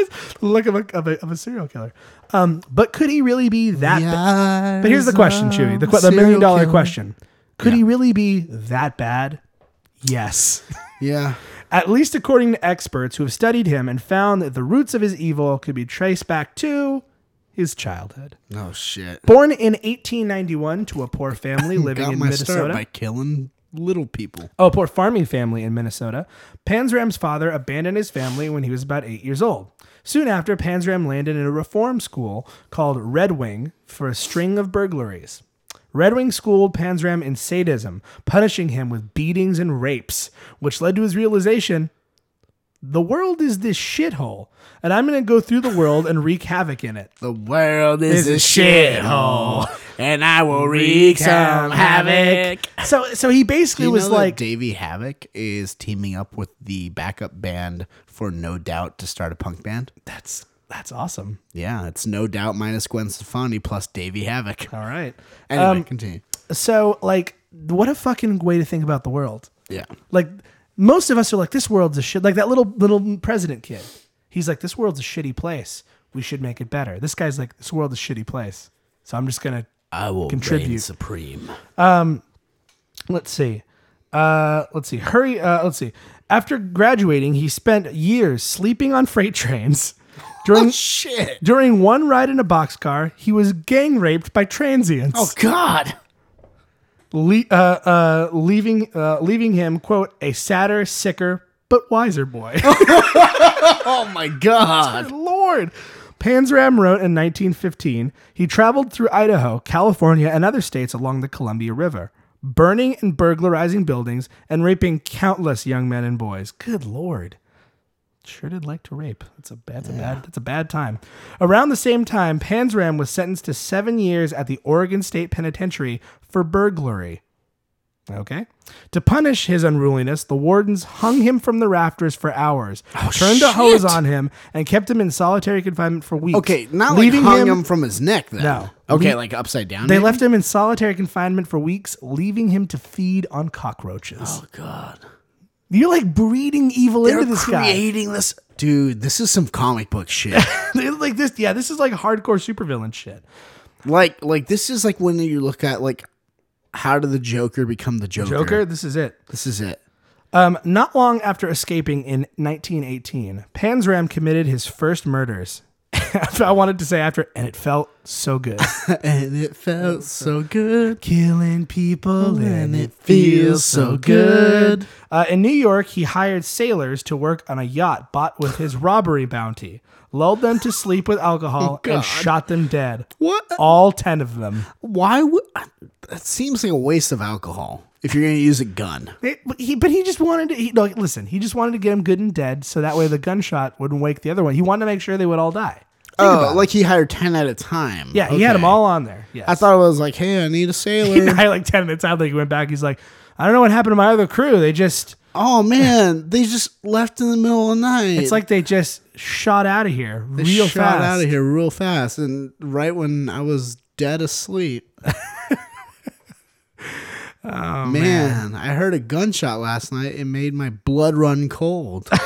look eyes. The look of a, of a, of a serial killer. Um, but could he really be that bad? But here's the question, Chewy. The, the million dollar question. Could he really be that bad? Yes. Yeah. At least according to experts who have studied him and found that the roots of his evil could be traced back to his childhood. Oh shit. Born in 1891 to a poor family living in Minnesota. by killing little people. Oh, a poor farming family in Minnesota. Panzram's father abandoned his family when he was about eight years old. Soon after, Panzram landed in a reform school called Red Wing for a string of burglaries. Red Wing schooled Panzram in sadism, punishing him with beatings and rapes, which led to his realization the world is this shithole, and I'm going to go through the world and wreak havoc in it. The world is, Is a shithole, and I will wreak some havoc. So, so he basically was like, Davey Havok is teaming up with the backup band for No Doubt to start a punk band. "That's that's awesome." Yeah, it's No Doubt minus Gwen Stefani plus Davey Havok. All right. Anyway, Um, continue. So, like, what a fucking way to think about the world. Yeah. Like, most of us are like, this world's a shit. Like that little little president kid. He's like, this world's a shitty place. We should make it better. This guy's like, this world's a shitty place. So I'm just gonna I will Contribute. reign supreme. let's see. Uh, let's see. Hurry. Uh, let's see. After graduating, he spent years sleeping on freight trains. During Oh shit! during one ride in a boxcar, he was gang raped by transients. Oh god! Le- uh, uh, leaving uh, leaving him quote a sadder, sicker, but wiser boy. Oh my god! Good Lord. Panzram wrote in 1915 he traveled through Idaho, California, and other states along the Columbia River, burning and burglarizing buildings and raping countless young men and boys. Good Lord. Sure did like to rape. That's a bad, that's a bad, that's a bad time. Around the same time, Panzram was sentenced to seven years at the Oregon State Penitentiary for burglary. Okay. To punish his unruliness, the wardens hung him from the rafters for hours, oh, turned a hose on him, and kept him in solitary confinement for weeks. Okay, not leaving like hung him, from his neck. Then. No. Okay, Le- like upside down. They maybe? left him in solitary confinement for weeks, leaving him to feed on cockroaches. Oh god! You're like breeding evil They're into this guy. creating this. Dude, this is some comic book shit. like this, yeah, this is like hardcore supervillain shit. like, like this is like when you look at like how did the Joker become the Joker? Joker, this is it. This is it. Um, not long after escaping in 1918, Panzram committed his first murders. I wanted to say after, and it felt so good. and it felt so good. Killing people and it feels so good. Uh, in New York, he hired sailors to work on a yacht bought with his robbery bounty, lulled them to sleep with alcohol, oh, God. and shot them dead. What? All 10 of them. Why would that seems like a waste of alcohol if you're going to use a gun? It- but he, but he just wanted to. He, no, listen, he just wanted to get them good and dead, so that way the gunshot wouldn't wake the other one. He wanted to make sure they would all die. Oh, like he hired 10 at a time. Yeah, he had them all on there. Yes. I thought it was like, hey, I need a he sailor. died like ten minutes out. Like he went back. He's like, I don't know what happened to my other crew. They just. Oh man, they just left in the middle of the night. It's like they just shot out of here They real shot fast. out of here real fast, and right when I was dead asleep. oh man. I heard a gunshot last night. It made my blood run cold.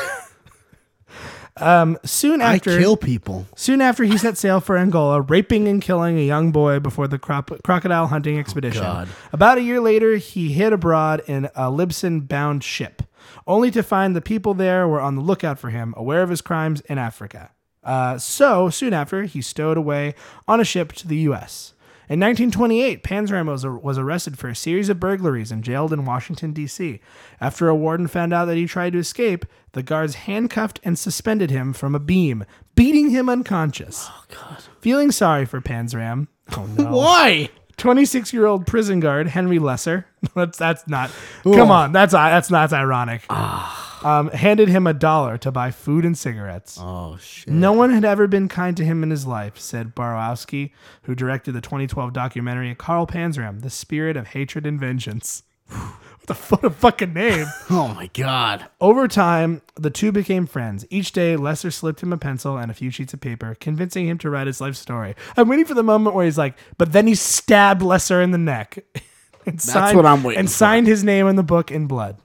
Soon after, I kill people. soon after he set sail for Angola, raping and killing a young boy before the crop- crocodile hunting expedition. God. About a year later, he hid abroad in a Lisbon-bound ship, only to find the people there were on the lookout for him, aware of his crimes in Africa. Uh, so soon after, he stowed away on a ship to the U.S. In 1928, Panzram was, was arrested for a series of burglaries and jailed in Washington, D.C. After a warden found out that he tried to escape, the guards handcuffed and suspended him from a beam, beating him unconscious. Oh, God. Feeling sorry for Panzram. Oh, no. Why? 26 year old prison guard Henry Lesser. that's that's not. Come on, that's that's that's ironic. Ah. Um, handed him a dollar to buy food and cigarettes. Oh shit. No one had ever been kind to him in his life, said Borowski, who directed the 2012 documentary Carl Panzram, The Spirit of Hatred and Vengeance. what the fuck a fucking name. Oh my god. Over time, the two became friends. Each day, Lester slipped him a pencil and a few sheets of paper, convincing him to write his life story. I'm waiting for the moment where he's like, but then he stabbed Lesser in the neck. and signed, what I'm waiting And for. signed his name in the book in blood.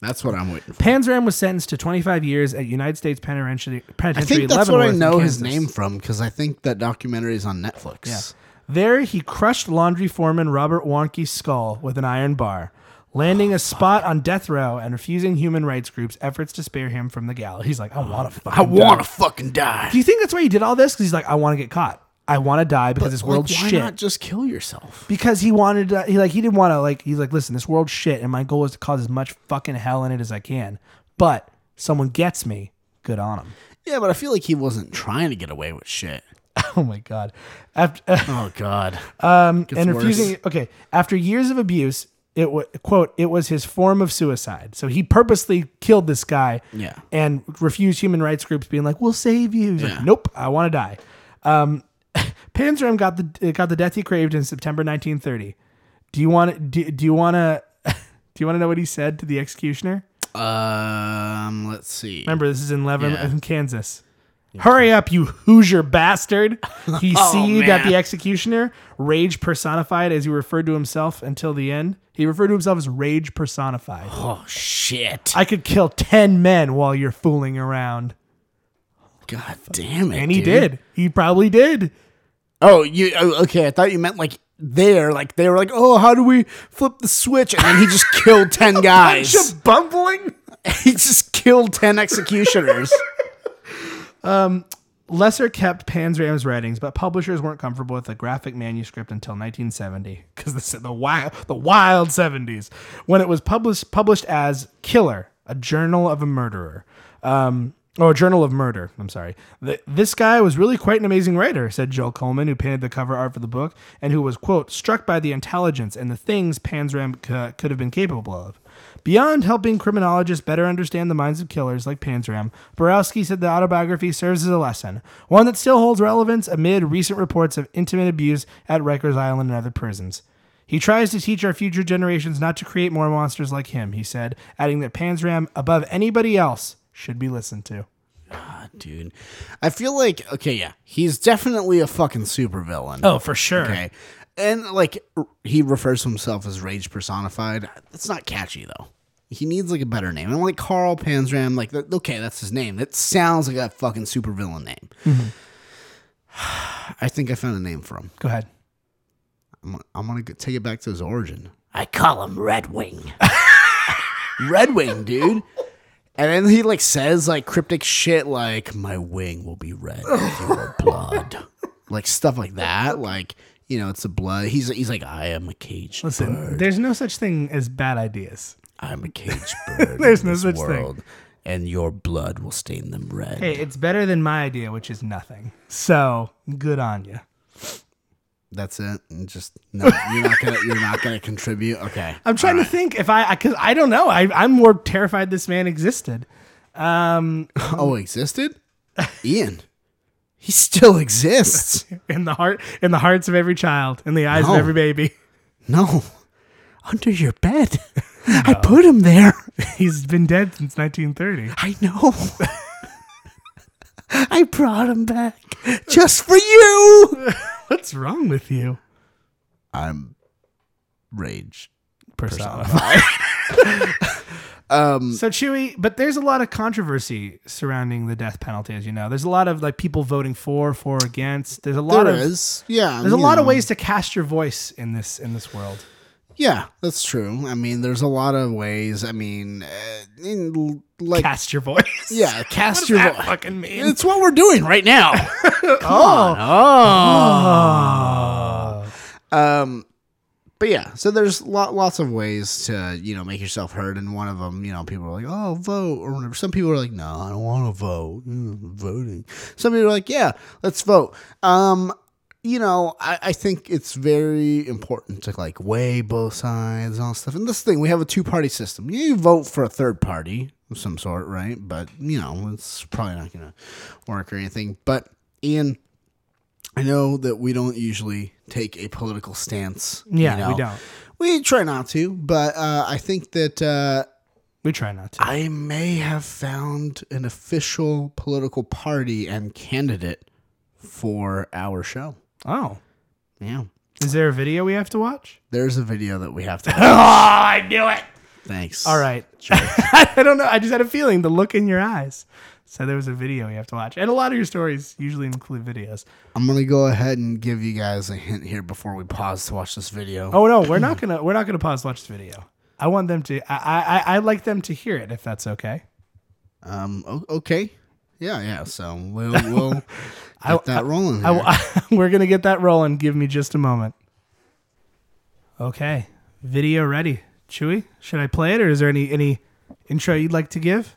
That's what I'm waiting for. Panzram was sentenced to 25 years at United States Penitentiary, I Penitentiary think that's what I Leavenworth in know his Kansas. name from because I think that documentary is on Netflix. Yeah. There, he crushed laundry foreman Robert Warnke's skull with an iron bar, landing a spot on death row and refusing human rights groups' efforts to spare him from the gallows. He's like, I want to fucking I want to fucking die. Do you think that's why he did all this? Because he's like, I want to get caught. I want to die because this Like, world's why shit. not just kill yourself? because he wanted to, he like he didn't want to like he's like listen this world's shit and my goal is to cause as much fucking hell in it as I can but someone gets me good on him Yeah, but I feel like he wasn't trying to get away with shit. oh my god after Oh god. um and worse. refusing okay after years of abuse it was quote it was his form of suicide so he purposely killed this guy Yeah. and refused human rights groups being like we'll save you he's Yeah. like nope I want to die um Panzram got the got the death he craved in September 1930 do you want to do, do you want to do you want to know what he said to the executioner Um, let's see. Remember, this is in Leavenworth, Yeah. Kansas. Hurry up, you Hoosier bastard! He Oh, seethed at the executioner, rage personified, as he referred to himself until the end. He referred to himself as rage personified. Oh shit. I could kill ten men while you're fooling around, God damn it. and he dude. did. He probably did. Oh, you oh, okay? I thought you meant like there, like they were like, oh, how do we flip the switch? And then he just killed ten guys. Just bumbling. he just killed ten executioners. Lesser kept Panzram's writings, but publishers weren't comfortable with the graphic manuscript until 1970, because the the wild the wild 70s, when it was published published as Killer, a journal of a murderer, um, or a journal of murder. I'm sorry. Th this guy was really quite an amazing writer," said Joel Coleman, who painted the cover art for the book, and who was quote struck by the intelligence and the things Panzram c- could have been capable of. Beyond helping criminologists better understand the minds of killers like Panzram, Borowski said the autobiography serves as a lesson, one that still holds relevance amid recent reports of intimate abuse at Rikers Island and other prisons. He tries to teach our future generations not to create more monsters like him, he said, adding that Panzram, above anybody else, should be listened to. Ah, dude, I feel like okay, yeah, he's definitely a fucking supervillain. Oh, for sure. okay, and like r- he refers to himself as rage personified. That's not catchy though. He needs like a better name. And like Carl Panzram, like th- okay, that's his name. That sounds like a fucking supervillain name. Mm-hmm. I think I found a name for him. Go ahead. I'm, gonna- I'm gonna go- take it back to his origin. I call him Red Wing. Red Wing, dude. And then he like says like cryptic shit like my wing will be red with your blood. Like stuff like that. Like, you know, it's the blood. He's he's like, I am a caged Listen, bird. there's no such thing as bad ideas. I'm a caged bird. There's no such thing. world, And your blood will stain them red. Hey, it's better than my idea, which is nothing. So good on you. That's it. And just no, you're not gonna you're not gonna contribute. Okay. I'm trying to think if I, because I, don't know. I, I'm more terrified this man existed. Um, Oh, existed? Ian. He still exists. in the heart, in the hearts of every child, in the eyes No. of every baby. No. Under your bed. I put him there. He's been dead since 1930. I know. I brought him back just for you. What's wrong with you? I'm rage. Personified. um, so Chewy, but there's a lot of controversy surrounding the death penalty, as you know. There's a lot of like people voting for, for, against. There's a lot There of is. Yeah. there's a lot of ways to cast your voice in this in this world. Yeah, that's true. I mean, there's a lot of ways. I mean, uh, in, like, Cast your voice. yeah, cast your voice. fucking mean? It's what we're doing right now. oh. Um, but yeah, so there's lot, lots of ways to you know make yourself heard, and one of them, you know, people are like, "Oh, vote," or whatever. Some people are like, "No, I don't want to vote." Mm, voting. Some people are like, "Yeah, let's vote." Um, you know, I, I think it's very important to like weigh both sides and all stuff. And this thing, we have a two party system. You vote for a third party of some sort, right? But you know, it's probably not gonna work or anything. But Ian, I know that we don't usually take a political stance. you Yeah, we don't. We try not to, but uh, I think that uh, We try not to. I may have found an official political party and candidate for our show. Oh. Yeah. Is there a video we have to watch? There's a video that we have to. Oh, I knew it. Thanks. All right. I don't know. I just had a feeling the look in your eyes. So there was a video you have to watch. And a lot of your stories usually include videos. I'm gonna go ahead and give you guys a hint here before we pause to watch this video. Oh no, we're not gonna we're not gonna pause to watch the video. I want them to I I I- I'd like them to hear it if that's okay. Um. Okay. Yeah. Yeah. So we'll we'll get that rolling. I. I- we're gonna get that rolling. Give me just a moment. Okay, video ready. Chewy, should I play it, or is there any any intro you'd like to give?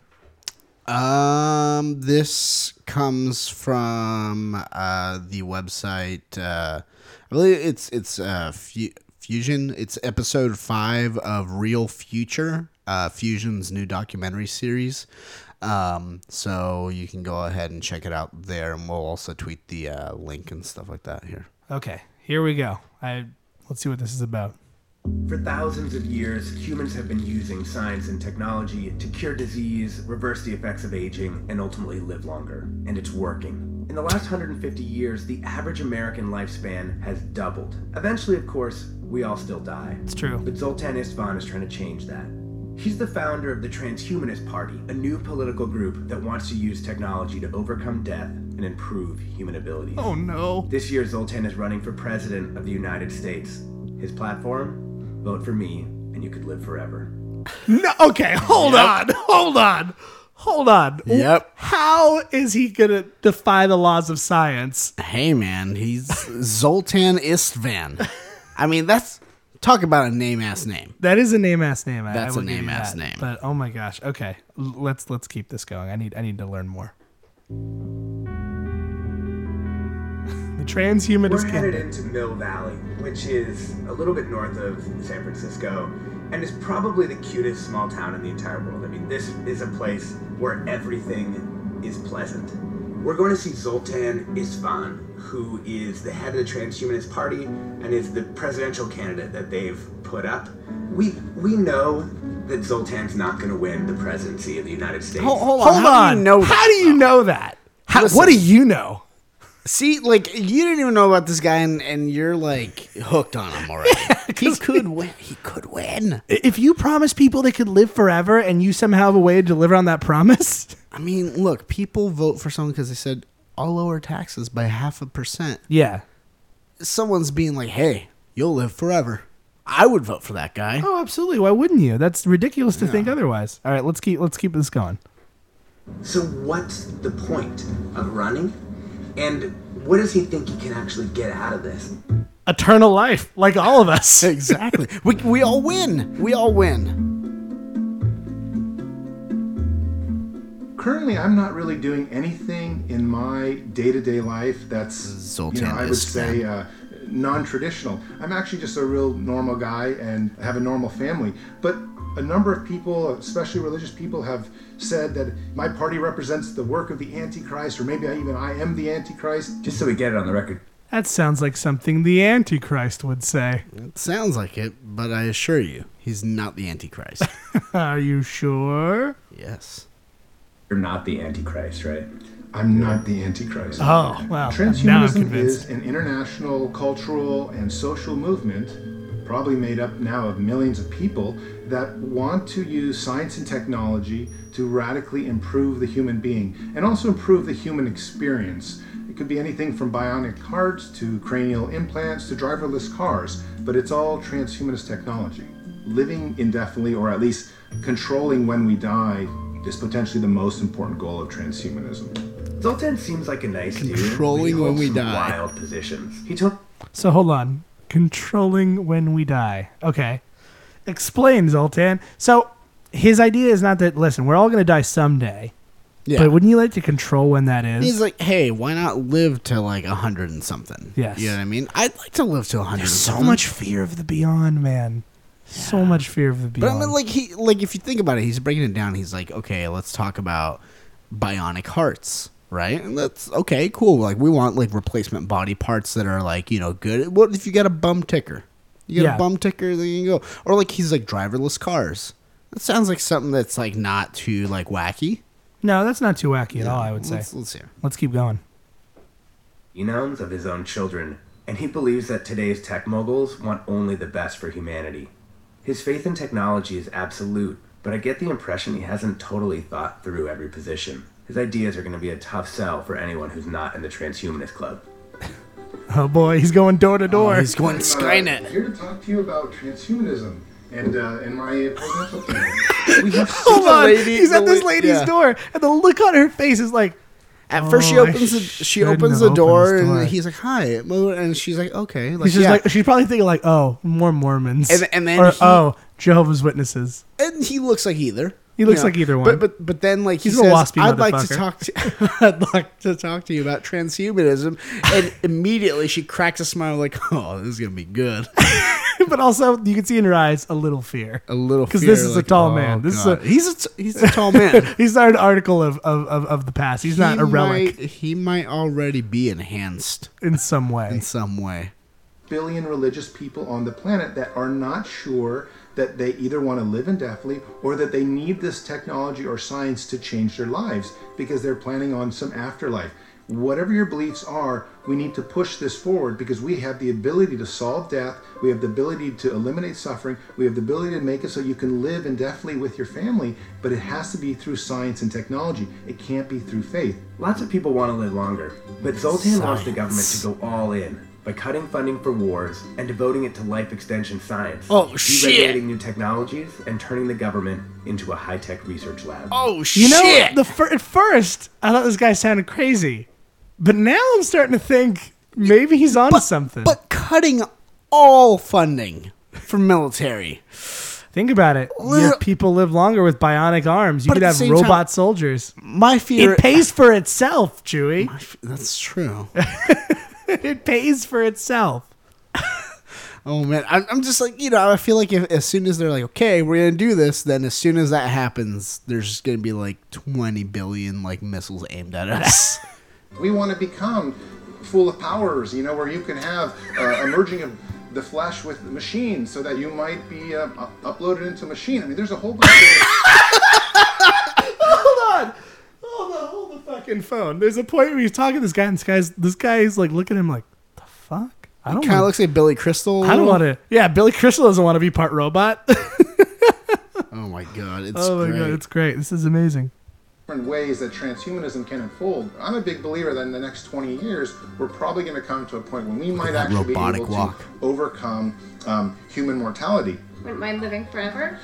Um, this comes from uh, the website. Uh, I believe it's it's uh, Fu- Fusion. It's episode five of Real Future, uh, Fusion's new documentary series. Um, so you can go ahead and check it out there, and we'll also tweet the uh, link and stuff like that here. Okay, here we go. I let's see what this is about. For thousands of years, humans have been using science and technology to cure disease, reverse the effects of aging, and ultimately live longer. And it's working. In the last 150 years, the average American lifespan has doubled. Eventually, of course, we all still die. It's true. But Zoltan Istvan is trying to change that. He's the founder of the Transhumanist Party, a new political group that wants to use technology to overcome death and improve human abilities. Oh no. This year, Zoltan is running for President of the United States. His platform? Vote for me, and you could live forever. No. Okay, hold on, hold on, hold on. Yep. How is he gonna defy the laws of science? Hey man, he's Zoltan Istvan. I mean, that's talk about a name ass name. That is a name ass name. I- I That's will a give you name-ass that. name. But oh my gosh. Okay, L- let's let's keep this going. I need I need to learn more. the transhumanist We're headed kingdom. into Mill Valley, which is a little bit north of San Francisco, and is probably the cutest small town in the entire world. I mean, this is a place where everything is pleasant. We're going to see Zoltan Istvan, who is the head of the Transhumanist Party and is the presidential candidate that they've put up. We we know that Zoltan's not going to win the presidency of the United States. Hold, hold Hold How on. do you know How that? do you know that? How, Listen. what do you know? See, like you didn't even know about this guy, and, and you're like hooked on him already. he could win. He could win. If you promise people they could live forever and you somehow have a way to deliver on that promise, I mean, look, people vote for someone because they said I'll lower taxes by half a percent. yeah. Someone's being like, "Hey, you'll live forever." I would vote for that guy. Oh, absolutely. Why wouldn't you? That's ridiculous to think otherwise. All right, let's keep let's keep this going. So what's the point of running? And what does he think he can actually get out of this? Eternal life, like all of us. exactly. we we all win. We all win. Currently, I'm not really doing anything in my day-to-day life that's, you know, I would say, uh, non-traditional. I'm actually just a real normal guy and have a normal family. But a number of people, especially religious people, have said that my party represents the work of the Antichrist, or maybe I, even I am the Antichrist. Just so we get it on the record. That sounds like something the Antichrist would say. It sounds like it, but I assure you, he's not the Antichrist. Are you sure? yes. You're not the Antichrist, right? I'm not the Antichrist. Oh, well, Transhumanism is an international cultural and social movement, probably made up now of millions of people, that want to use science and technology to radically improve the human being and also improve the human experience. It could be anything from bionic hearts to cranial implants to driverless cars, but it's all transhumanist technology. Living indefinitely, or at least controlling when we die, is potentially the most important goal of transhumanism. Zoltan seems like a nice dude. Controlling when we die. Wild positions. He took So hold on. Controlling when we die. Okay. Explain, Zoltan. So his idea is not that, listen, we're all going to die someday. Yeah. But wouldn't you like to control when that is? He's like, hey, why not live to like a hundred and something? Yes. You know what I mean? I'd like to live to a hundred. There's so something. much fear of the beyond, man. So much fear of the beyond. But. I mean, like he, like if you think about it, he's breaking it down. He's like, okay, let's talk about bionic hearts, right? And that's okay, cool. Like we want like replacement body parts that are like you know good. What if you got a bum ticker? You get Yeah. a bum ticker, then you can go. Or like he's like driverless cars. That sounds like something that's like not too like wacky. no, that's not too wacky at all, I would say. Let's, let's hear. Let's keep going. genomes of his own children, and he believes that today's tech moguls want only the best for humanity. His faith in technology is absolute, but I get the impression he hasn't totally thought through every position. His ideas are going to be a tough sell for anyone who's not in the transhumanist club. Oh boy, he's going door to door. He's going Uh, Skynet. here to talk to you about transhumanism and uh, and my presidential candidate. We have Hold on. lady- he's at the this la- lady's yeah. door, and the look on her face is like, At first, she Oh, I opens the she shouldn't opens have the door, opened this door. and he's like, "Hi," and she's like, "Okay." Like, he's just yeah. like, she's probably thinking like, oh, more Mormons, And- and then or he- oh, Jehovah's Witnesses. and he looks like either. He looks like either one. But but but then like He's he a says, waspy I'd like to talk to I'd like to talk to you about transhumanism, and immediately she cracks a smile like, "Oh, this is gonna be good." but also, you can see in her eyes a little fear. A little 'Cause fear, this is a tall "Oh, man. This is God." a- he's a t- he's a tall man. He's not an article of, of, of, of the past. He's not He a relic Might, he might already be enhanced in some way. in some way. billion religious people on the planet that are not sure that they either want to live indefinitely or that they need this technology or science to change their lives because they're planning on some afterlife. Whatever your beliefs are, we need to push this forward because we have the ability to solve death, we have the ability to eliminate suffering, we have the ability to make it so you can live indefinitely with your family, but it has to be through science and technology. It can't be through faith. Lots of people want to live longer, but Zoltan wants the government to go all in by cutting funding for wars and devoting it to life extension science. Oh, shit. Deregulating new technologies and turning the government into a high-tech research lab. Oh shit! You know, the fir- at first I thought this guy sounded crazy, but now I'm starting to think maybe he's on to something. but cutting all funding for military. think about it. Well- If people live longer with bionic arms, you But could have robot time- soldiers. My fear. It pays for itself, Chewy. That's true. it pays for itself. Oh man, I'm, I'm just like you know. I feel like if as soon as they're like, okay, we're gonna do this, then as soon as that happens, there's just gonna be like 20 billion like missiles aimed at us. We want to become full of powers, you know, where you can have uh, a merging of the flesh with the machine so that you might be uh, up- uploaded into a machine. I mean, there's a whole bunch of. Hold on. Hold on. Hold the fucking phone. There's a point where he's talking to this guy, and this guy's this guy's like looking at him like, the fuck? I don't Kind of looks like Billy Crystal. I don't want to. Yeah, Billy Crystal doesn't want to be part robot. Oh my god, it's oh my great. god, it's great. This is amazing. different ways that transhumanism can unfold. I'm a big believer that in the next 20 years, we're probably going to come to a point when we might that actually be able walk. to overcome um, human mortality. Wouldn't mind living forever.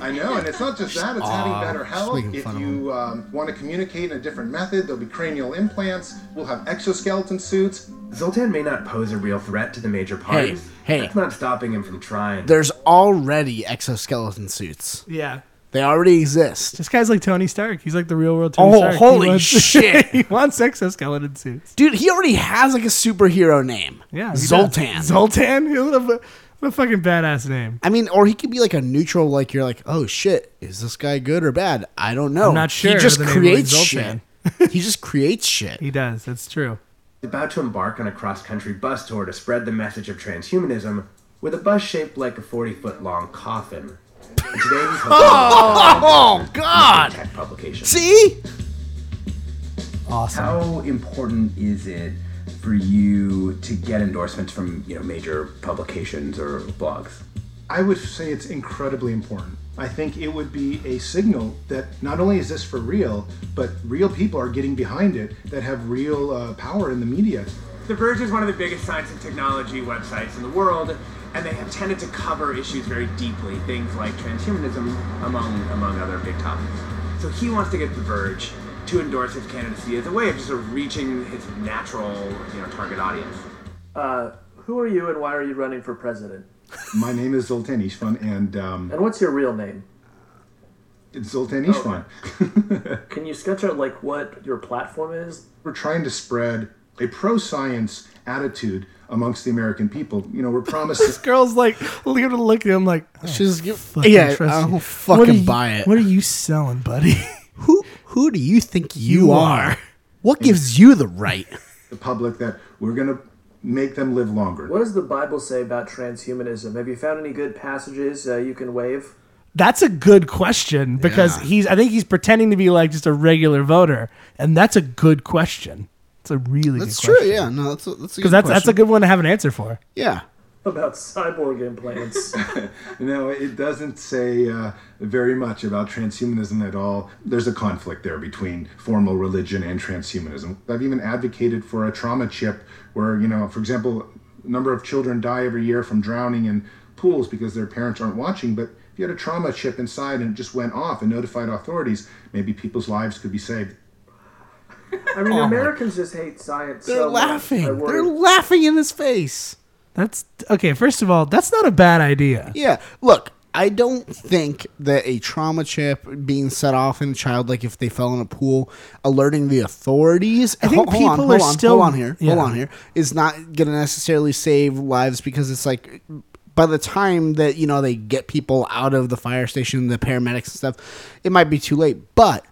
I know, and it's not just that; it's having Aw, better just health. making If fun of you um, want to communicate in a different method, there'll be cranial implants. We'll have exoskeleton suits. Zoltan may not pose a real threat to the major parties. hey. That's not stopping him from trying. There's already exoskeleton suits. Yeah. They already exist. This guy's like Tony Stark. He's like the real world Tony Oh, Stark. He holy wants- shit. he wants exoskeleton suits. Dude, he already has like a superhero name. Yeah. he does. Zoltan. Zoltan? What a, what a fucking badass name. I mean, or he could be like a neutral, like you're like, oh shit, is this guy good or bad? I don't know. I'm not sure He just the name of creates shit. he just creates shit. He does. That's true. He's about to embark on a cross-country bus tour to spread the message of transhumanism with a bus shaped like a 40-foot long coffin. And today he's hoping Oh God! tech publication. See? Awesome. How important is it for you to get endorsements from you know major publications or blogs? I would say it's incredibly important. I think it would be a signal that not only is this for real, but real people are getting behind it that have real uh, power in the media. The Verge is one of the biggest science and technology websites in the world, and they have tended to cover issues very deeply, things like transhumanism, among among other big topics. So he wants to get The Verge to endorse his candidacy as a way of just sort of reaching his natural, you know, target audience. Uh, who are you and why are you running for president? My name is Zoltan Istvan, and um, And what's your real name? it's Zoltan Istvan. Can you sketch out like what your platform is? We're trying to spread a pro-science attitude amongst the American people. You know, we're promising. This girl's like, look at look at him like, oh, She's fucking yeah. trust I don't fucking What you- buy it. What are you selling, buddy? who who do you think you, You are? are. What gives you the right? the public that we're going to make them live longer. What does the Bible say about transhumanism? Have you found any good passages uh, you can wave? That's a good question because Yeah. he's. I think he's pretending to be like just a regular voter, and that's a good question. It's a really good question. That's true. question. Yeah. No, that's a, that's a because good that's that's a good one to have an answer for. Yeah. About cyborg implants. No, it doesn't say uh, very much about transhumanism at all. There's a conflict there between formal religion and transhumanism. I've even advocated for a trauma chip where, you know, for example, a number of children die every year from drowning in pools because their parents aren't watching. But if you had a trauma chip inside and it just went off and notified authorities, maybe people's lives could be saved. I mean, Americans just hate science. They're so laughing. They're laughing in his face. That's okay. First of all, that's not a bad idea. Yeah. Look, I don't think that a trauma chip being set off in a child, like if they fell in a pool, alerting the authorities. I think hold, hold on, people hold are on, still- hold on here. yeah. Hold on here. Is not going to necessarily save lives because it's like by the time that you know they get people out of the fire station, the paramedics and stuff, it might be too late. But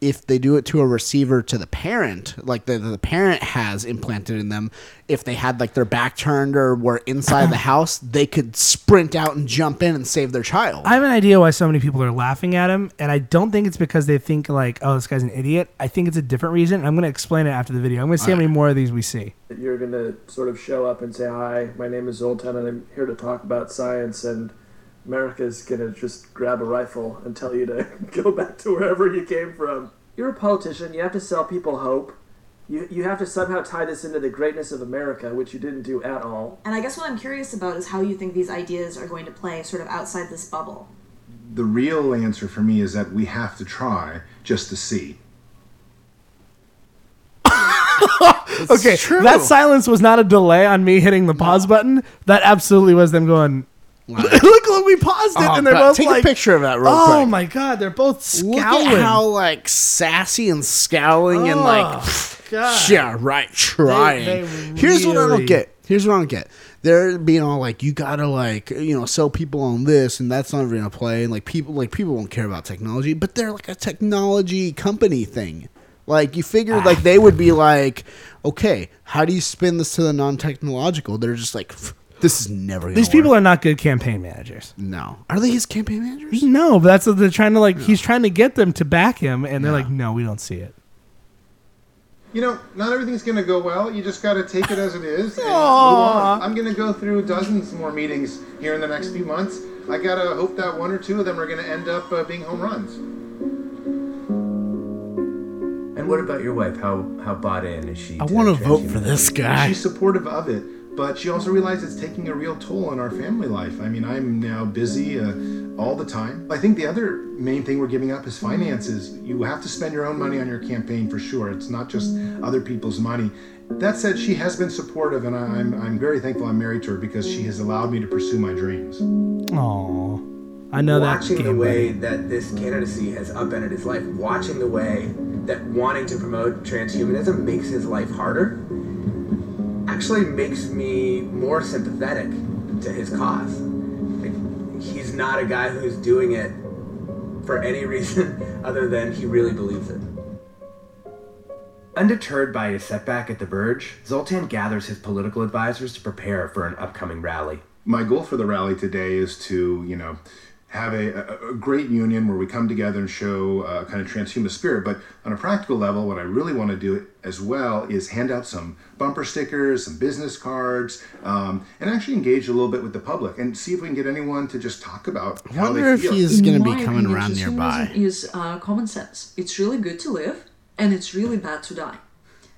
if they do it to a receiver to the parent, like the the parent has implanted in them, if they had like their back turned or were inside the house, they could sprint out and jump in and save their child. I have an idea why so many people are laughing at him, and I don't think it's because they think like, "Oh, this guy's an idiot." I think it's a different reason. I'm going to explain it after the video. I'm going to see how many more of these we see. You're going to sort of show up and say, Hi, my name is Zoltan, and I'm here to talk about science. And America's going to just grab a rifle and tell you to go back to wherever you came from. You're a politician. You have to sell people hope. You, you have to somehow tie this into the greatness of America, which you didn't do at all. And I guess what I'm curious about is how you think these ideas are going to play sort of outside this bubble. The real answer for me is that we have to try just to see. Okay, true. that silence was not a delay on me hitting the pause button. That absolutely was them going. look, look, we paused it, Oh, and they're God, both take like, a picture of that real "Oh quick. my god, they're both scowling. Look at how like sassy and scowling and oh, like, Oh, God. yeah, right, trying. they Here's what I don't get. Here's what I don't get. They're being all like, you gotta like, you know, sell people on this, and that's not gonna play. And like people, like people won't care about technology, but they're like a technology company thing. Like you figured, like ah. they would be like, okay, how do you spin this to the non-technological? They're just like, "Pff, this is never. Gonna These people work." are not good campaign managers. no. Are they his campaign managers? No, but that's what they're trying to like. He's trying to get them to back him, and they're like, "No, we don't see it." you know, not everything's going to go well. You just got to take it as it is and move on. I'm going to go through dozens more meetings here in the next few months. I got to hope that one or two of them are going to end up uh, being home runs. And what about your wife? How how bought in is she? I want to vote for this guy. She's supportive of it, but she also realizes it's taking a real toll on our family life. I mean, I'm now busy uh, all the time. I think the other main thing we're giving up is finances. You have to spend your own money on your campaign for sure. It's not just other people's money. That said, she has been supportive, and I'm, I'm very thankful I'm married to her because she has allowed me to pursue my dreams. Aw. I know that watching the way buddy. that this candidacy has upended his life, watching the way that wanting to promote transhumanism makes his life harder, actually makes me more sympathetic to his cause. Like, he's not a guy who's doing it for any reason other than he really believes it. Undeterred by his setback at the Verge, Zoltan gathers his political advisors to prepare for an upcoming rally. my goal for the rally today is to you know have a, a, a great union where we come together and show uh, kind of transhuman spirit but on a practical level what i really want to do as well is hand out some bumper stickers some business cards um, and actually engage a little bit with the public and see if we can get anyone to just talk about I how wonder they if feel. he's going to be coming opinion, around nearby. Is uh, common sense. It's really good to live, and it's really bad to die.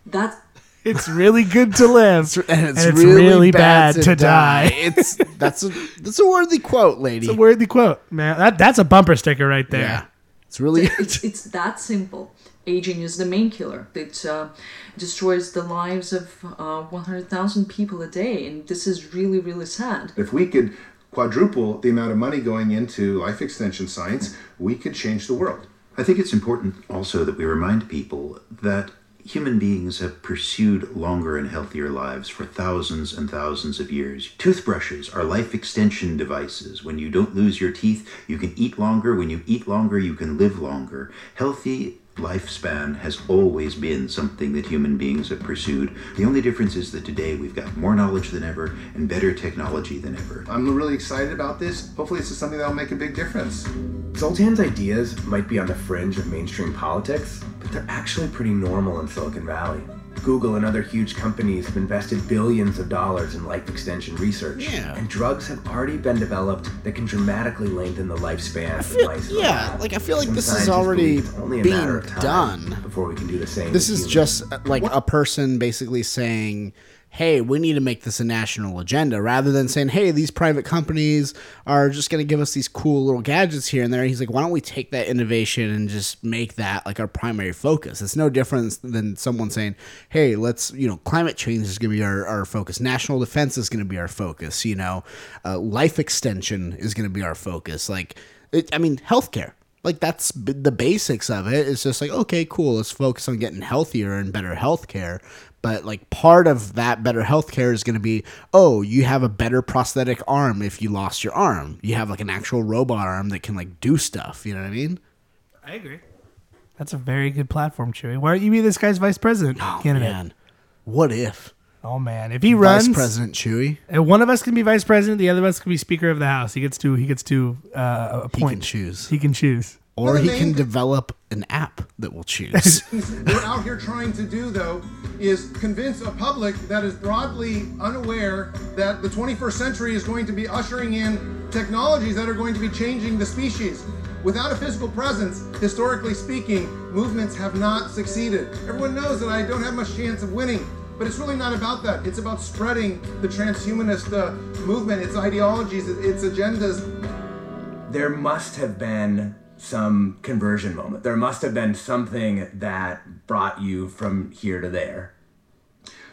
That It's really good to live, and it's, and really, bad, to, die. die. it's that's a that's a worthy quote, lady. It's a worthy quote, man. That that's a bumper sticker right there. yeah, it's really. it's it's that simple. Aging is the main killer. It uh, destroys the lives of uh, 100,000 people a day, and this is really, really sad. if we could quadruple the amount of money going into life extension science we could change the world I think it's important also that we remind people that human beings have pursued longer and healthier lives for thousands and thousands of years. Toothbrushes are life extension devices. When you don't lose your teeth, you can eat longer. When you eat longer, you can live longer. Healthy lifespan has always been something that human beings have pursued. The only difference is that today we've got more knowledge than ever and better technology than ever. i'm really excited about this hopefully this is something that'll make a big difference Zoltan's ideas might be on the fringe of mainstream politics, but they're actually pretty normal in Silicon Valley. Google and other huge companies have invested billions of dollars in life extension research, Yeah. and drugs have already been developed that can dramatically lengthen the lifespan of mice. yeah, like, I feel like Some this is already only a being matter of time done. before we can do the same. This is humans. just uh, like a person basically saying, "Hey, we need to make this a national agenda," rather than saying, "Hey, these private companies are just going to give us these cool little gadgets here and there." He's like, "Why don't we take that innovation and just make that like our primary focus?" It's no different than someone saying, "Hey, let's you know, climate change is going to be our, our focus. National defense is going to be our focus. You know, uh, life extension is going to be our focus. Like, it, I mean, healthcare." like that's the basics of it it's just like okay cool let's focus on getting healthier and better healthcare but like part of that better healthcare is going to be oh you have a better prosthetic arm if you lost your arm you have like an actual robot arm that can like do stuff you know what i mean I agree. That's a very good platform, Chewy. Why don't you be this guy's vice president candidate? man what if Oh man, if he runs, vice president chewy and one of us can be vice president, the other of us can be speaker of the house. He gets to he gets to uh, he appoint. can choose He can choose. Or he can develop an app that will choose we're out here trying to do, though, is convince a public that is broadly unaware that the 21st century is going to be ushering in technologies that are going to be changing the species. Without a physical presence, historically speaking, movements have not succeeded. Everyone knows that I don't have much chance of winning, but it's really not about that. It's about spreading the transhumanist uh, movement, its ideologies, its agendas, there must have been some conversion moment. There must have been something that brought you from here to there.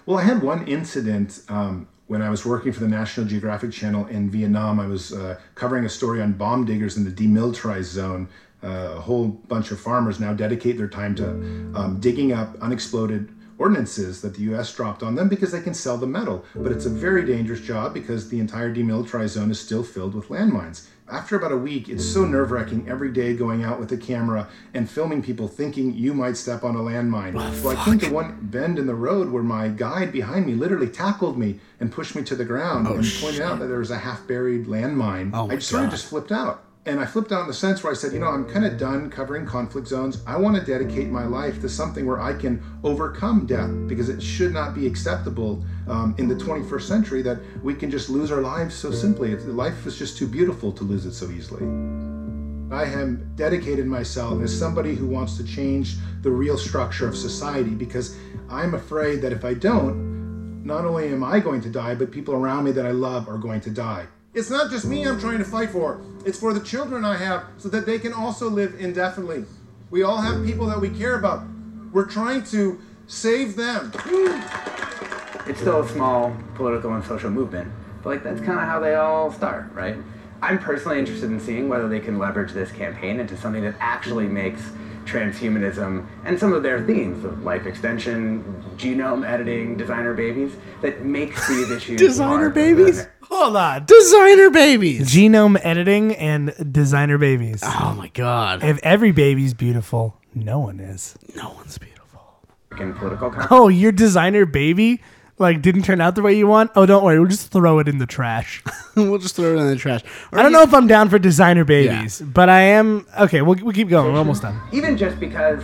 Well, I had one incident um, when I was working for the National Geographic Channel in Vietnam. I was uh, covering a story on bomb diggers in the demilitarized zone. Uh, a whole bunch of farmers now dedicate their time to um, digging up unexploded ordinances that the U.S. dropped on them because they can sell the metal. But it's a very dangerous job because the entire demilitarized zone is still filled with landmines. After about a week, it's so nerve wracking every day going out with a camera and filming people thinking you might step on a landmine. well, I came to one bend in the road where my guide behind me literally tackled me and pushed me to the ground and pointed out that there was a half buried landmine. Oh I just sort of just flipped out. And I flipped on the sense where I said, you know, I'm kind of done covering conflict zones. I want to dedicate my life to something where I can overcome death because it should not be acceptable um, in the 21st century that we can just lose our lives so simply. It's, life is just too beautiful to lose it so easily. I have dedicated myself as somebody who wants to change the real structure of society because I'm afraid that if I don't, not only am I going to die, but people around me that I love are going to die. It's not just me I'm trying to fight for, it's for the children I have so that they can also live indefinitely. We all have people that we care about. We're trying to save them. It's still a small political and social movement, but like that's kind of how they all start, right? I'm personally interested in seeing whether they can leverage this campaign into something that actually makes transhumanism and some of their themes of life extension, genome editing, designer babies that makes these issues Designer hard. babies? Hold on. Designer babies. Genome editing and designer babies. Oh my god. If every baby's beautiful, no one is. No one's beautiful. In political con- Oh, your designer baby like didn't turn out the way you want? Oh, don't worry. We'll just throw it in the trash. we'll just throw it in the trash. Or I don't you- know if I'm down for designer babies, but I am. Okay, we'll, we'll keep going. We're almost done. even just because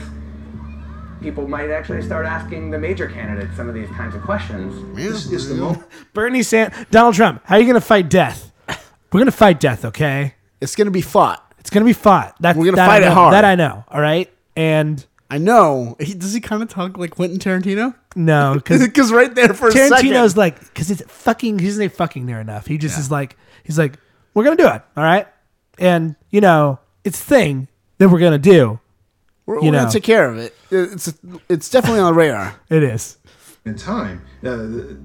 people might actually start asking the major candidates some of these kinds of questions. This is the moment. Bernie Sanders, Donald Trump, how are you going to fight death? We're going to fight death, okay? It's gonna be fought. It's going to be fought. That's, We're gonna that I fight it know- hard. That I know, all right? And I know. He does he kind of talk like Quentin Tarantino? no, because Because right there for a Tarantino's like, because it's fucking, he doesn't say fucking near enough. He just is like, he's like, we're going to do it, all right? And, you know, it's a thing that we're going to do. We're, you we're know. gonna take care of it. It's it's definitely on the radar. It is. in time. Uh,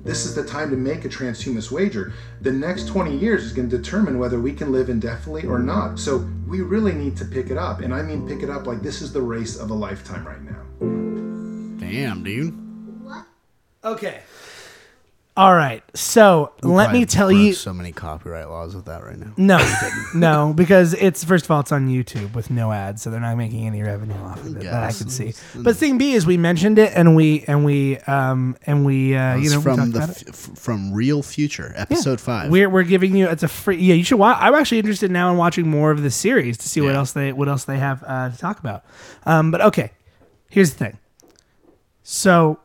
this is the time to make a transhumanist wager. The next 20 years is going to determine whether we can live indefinitely or not. So we really need to pick it up. And I mean pick it up like this is the race of a lifetime right now. Damn, dude. What? Okay. All right. So let me tell you. so many copyright laws with that right now. No, no, because it's first of all, it's on YouTube with no ads, so they're not making any revenue off of it that I can see. But thing B is, we mentioned it, and we and we um and we uh, you know from the f- from Real Future, episode five. We're we're giving you it's a free yeah you should watch. I'm actually interested now in watching more of the series to see what else they what else they have uh, to talk about. Um, but okay, here's the thing. So,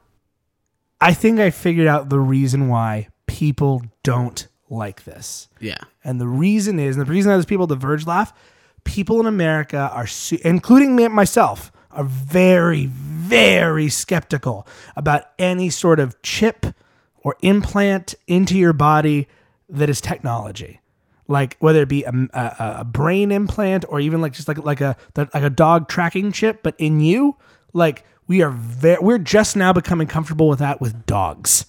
I think I figured out the reason why people don't like this. yeah. And the reason is, and the reason that there's people at the Verge laugh, people in America are, su- including me myself, are very, very skeptical about any sort of chip or implant into your body that is technology. Like whether it be a, a, a brain implant or even like just like like a like a dog tracking chip, but in you, like we are very we're just now becoming comfortable with that with dogs.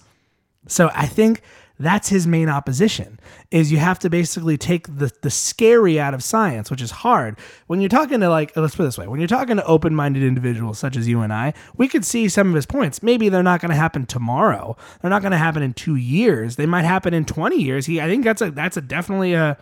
So I think that's his main opposition is you have to basically take the the scary out of science, which is hard. When you're talking to like let's put it this way, when you're talking to open-minded individuals such as you and I, we could see some of his points. Maybe they're not going to happen tomorrow. They're not going to happen in 2 years. They might happen in 20 years. He I think that's a that's a definitely a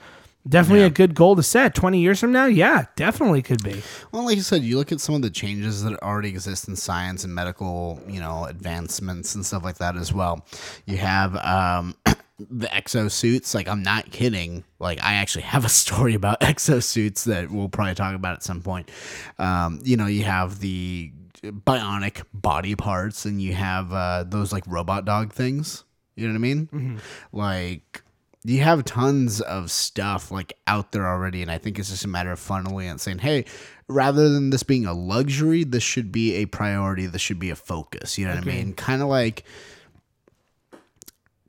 definitely a good goal to set. 20 years from now, yeah, definitely could be. Well, like you said, you look at some of the changes that already exist in science and medical, you know, advancements and stuff like that as well. You have um, the exosuits. Like, I'm not kidding. Like, I actually have a story about exosuits that we'll probably talk about at some point. Um, you know, you have the bionic body parts, and you have uh, those like robot dog things. You know what I mean? Like you have tons of stuff like out there already, and I think it's just a matter of funneling and saying, hey, rather than this being a luxury, this should be a priority. This should be a focus. You know what I mean? Kind of like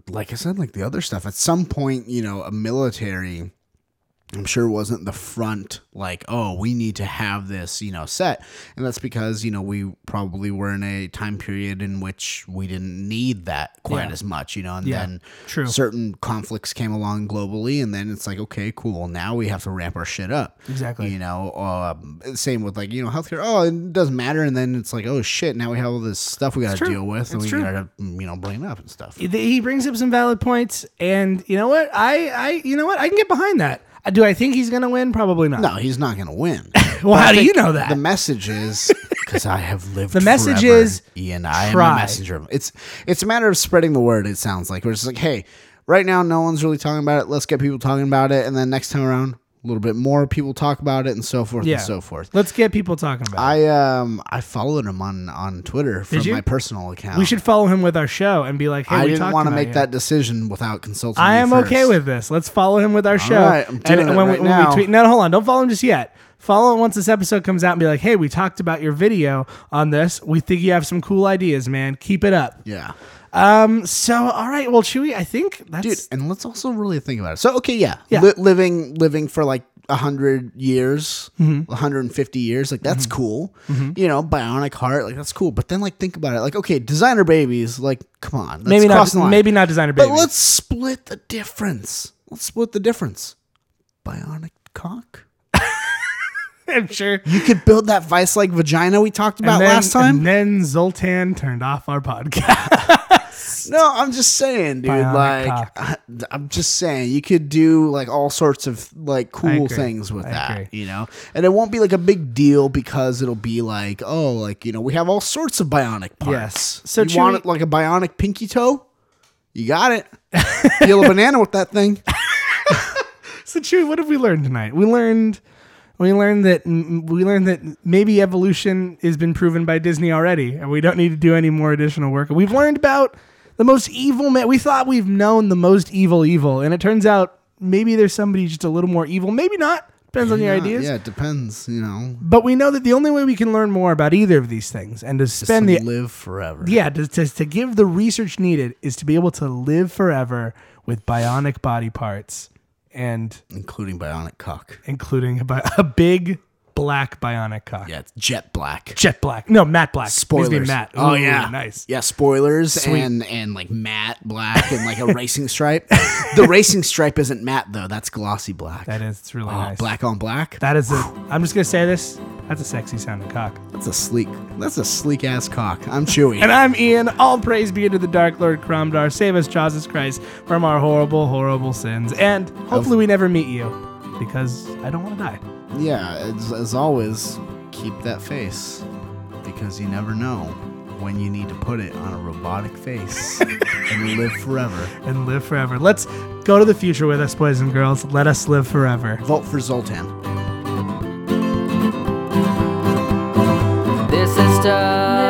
like I said, like the other stuff, at some point, you know, a military, I'm sure it wasn't the front, like, oh, we need to have this, you know, set. And that's because, you know, we probably were in a time period in which we didn't need that quite Yeah. as much, you know, and Yeah, then true. certain conflicts came along globally, and then it's like, okay, cool, now we have to ramp our shit up. Exactly. You know, um, same with like, you know, healthcare, oh, it doesn't matter. And then it's like, oh, shit, now we have all this stuff we got to deal with, and It's we true. got to, you know, bring it up and stuff. he brings up some valid points and you know what i i you know what i can get behind that Uh, do i think he's gonna win probably not No, he's not going to win. well how do you know that The message is because I have lived. The message forever, is, Ian. I am try. a messenger. It's it's a matter of spreading the word. It sounds like we're just like, hey, right now no one's really talking about it. Let's get people talking about it, and then next time around a little bit more people talk about it and so forth Yeah. and so forth. Let's get people talking about it. I um I followed him on on Twitter from my personal account. We should follow him with our show and be like, hey, I we didn't want to make you. that decision without consulting. I am okay with this. Let's follow him with our show. right, I'm doing it when, right we, when now. we tweet, no, hold on, don't follow him just yet. Follow it once this episode comes out and be like, hey, we talked about your video on this. We think you have some cool ideas, man. Keep it up. Yeah. Um. So, all right. Well, Chewy, I think that's Dude, and let's also really think about it. So, okay, yeah, Yeah. Li- living living for like hundred years, Mhm. 150 years, like that's Mhm. cool. Mhm. You know, bionic heart, like that's cool. But then, like, think about it. Like, okay, designer babies, like, come on, that's maybe not. Maybe not designer babies. But let's split the difference. Let's split the difference. Bionic cock. I'm sure you could build that vice-like vagina we talked about then- last time. And then Zoltan turned off our podcast. No, I'm just saying, dude. Bionic like, I, I'm just saying, you could do like all sorts of like cool things with I that, agree. you know. And it won't be like a big deal because it'll be like, oh, like you know, we have all sorts of bionic parts. Yes. So you want it like a bionic pinky toe? You got it. Peel a banana with that thing. So Chewy, what have we learned tonight? We learned we learned that we learned that maybe evolution has been proven by Disney already, and we don't need to do any more additional work. We've learned about the most evil man. We thought we've known the most evil evil, and it turns out maybe there's somebody just a little more evil. Maybe not. Depends on your Yeah, ideas. Yeah, it depends. You know, But we know that the only way we can learn more about either of these things and to spend to the live forever. yeah to, to, to give the research needed is to be able to live forever with bionic body parts and including bionic cock, including a, bi- a big black bionic cock. Yeah, it's jet black. Jet black. No, matte black. Needs to be Spoilers. matte. Oh Ooh, yeah, nice. Yeah, spoilers Sweet. and and like matte black and like a racing stripe. The racing stripe isn't matte though; that's glossy black. That is. It's really Oh, nice. black on black. That is a. I'm just gonna say this. That's a sexy sounding cock. That's a sleek. That's a sleek ass cock. I'm chewy. And I'm Ian. All praise be to the Dark Lord Cromdar. Save us, Jesus Christ, from our horrible, horrible sins. And hopefully we never meet you, because I don't want to die. Yeah, as, as always, keep that face because you never know when you need to put it on a robotic face and live forever. And live forever. Let's go to the future with us, boys and girls. Let us live forever. Vote for Zoltan. This is stuff.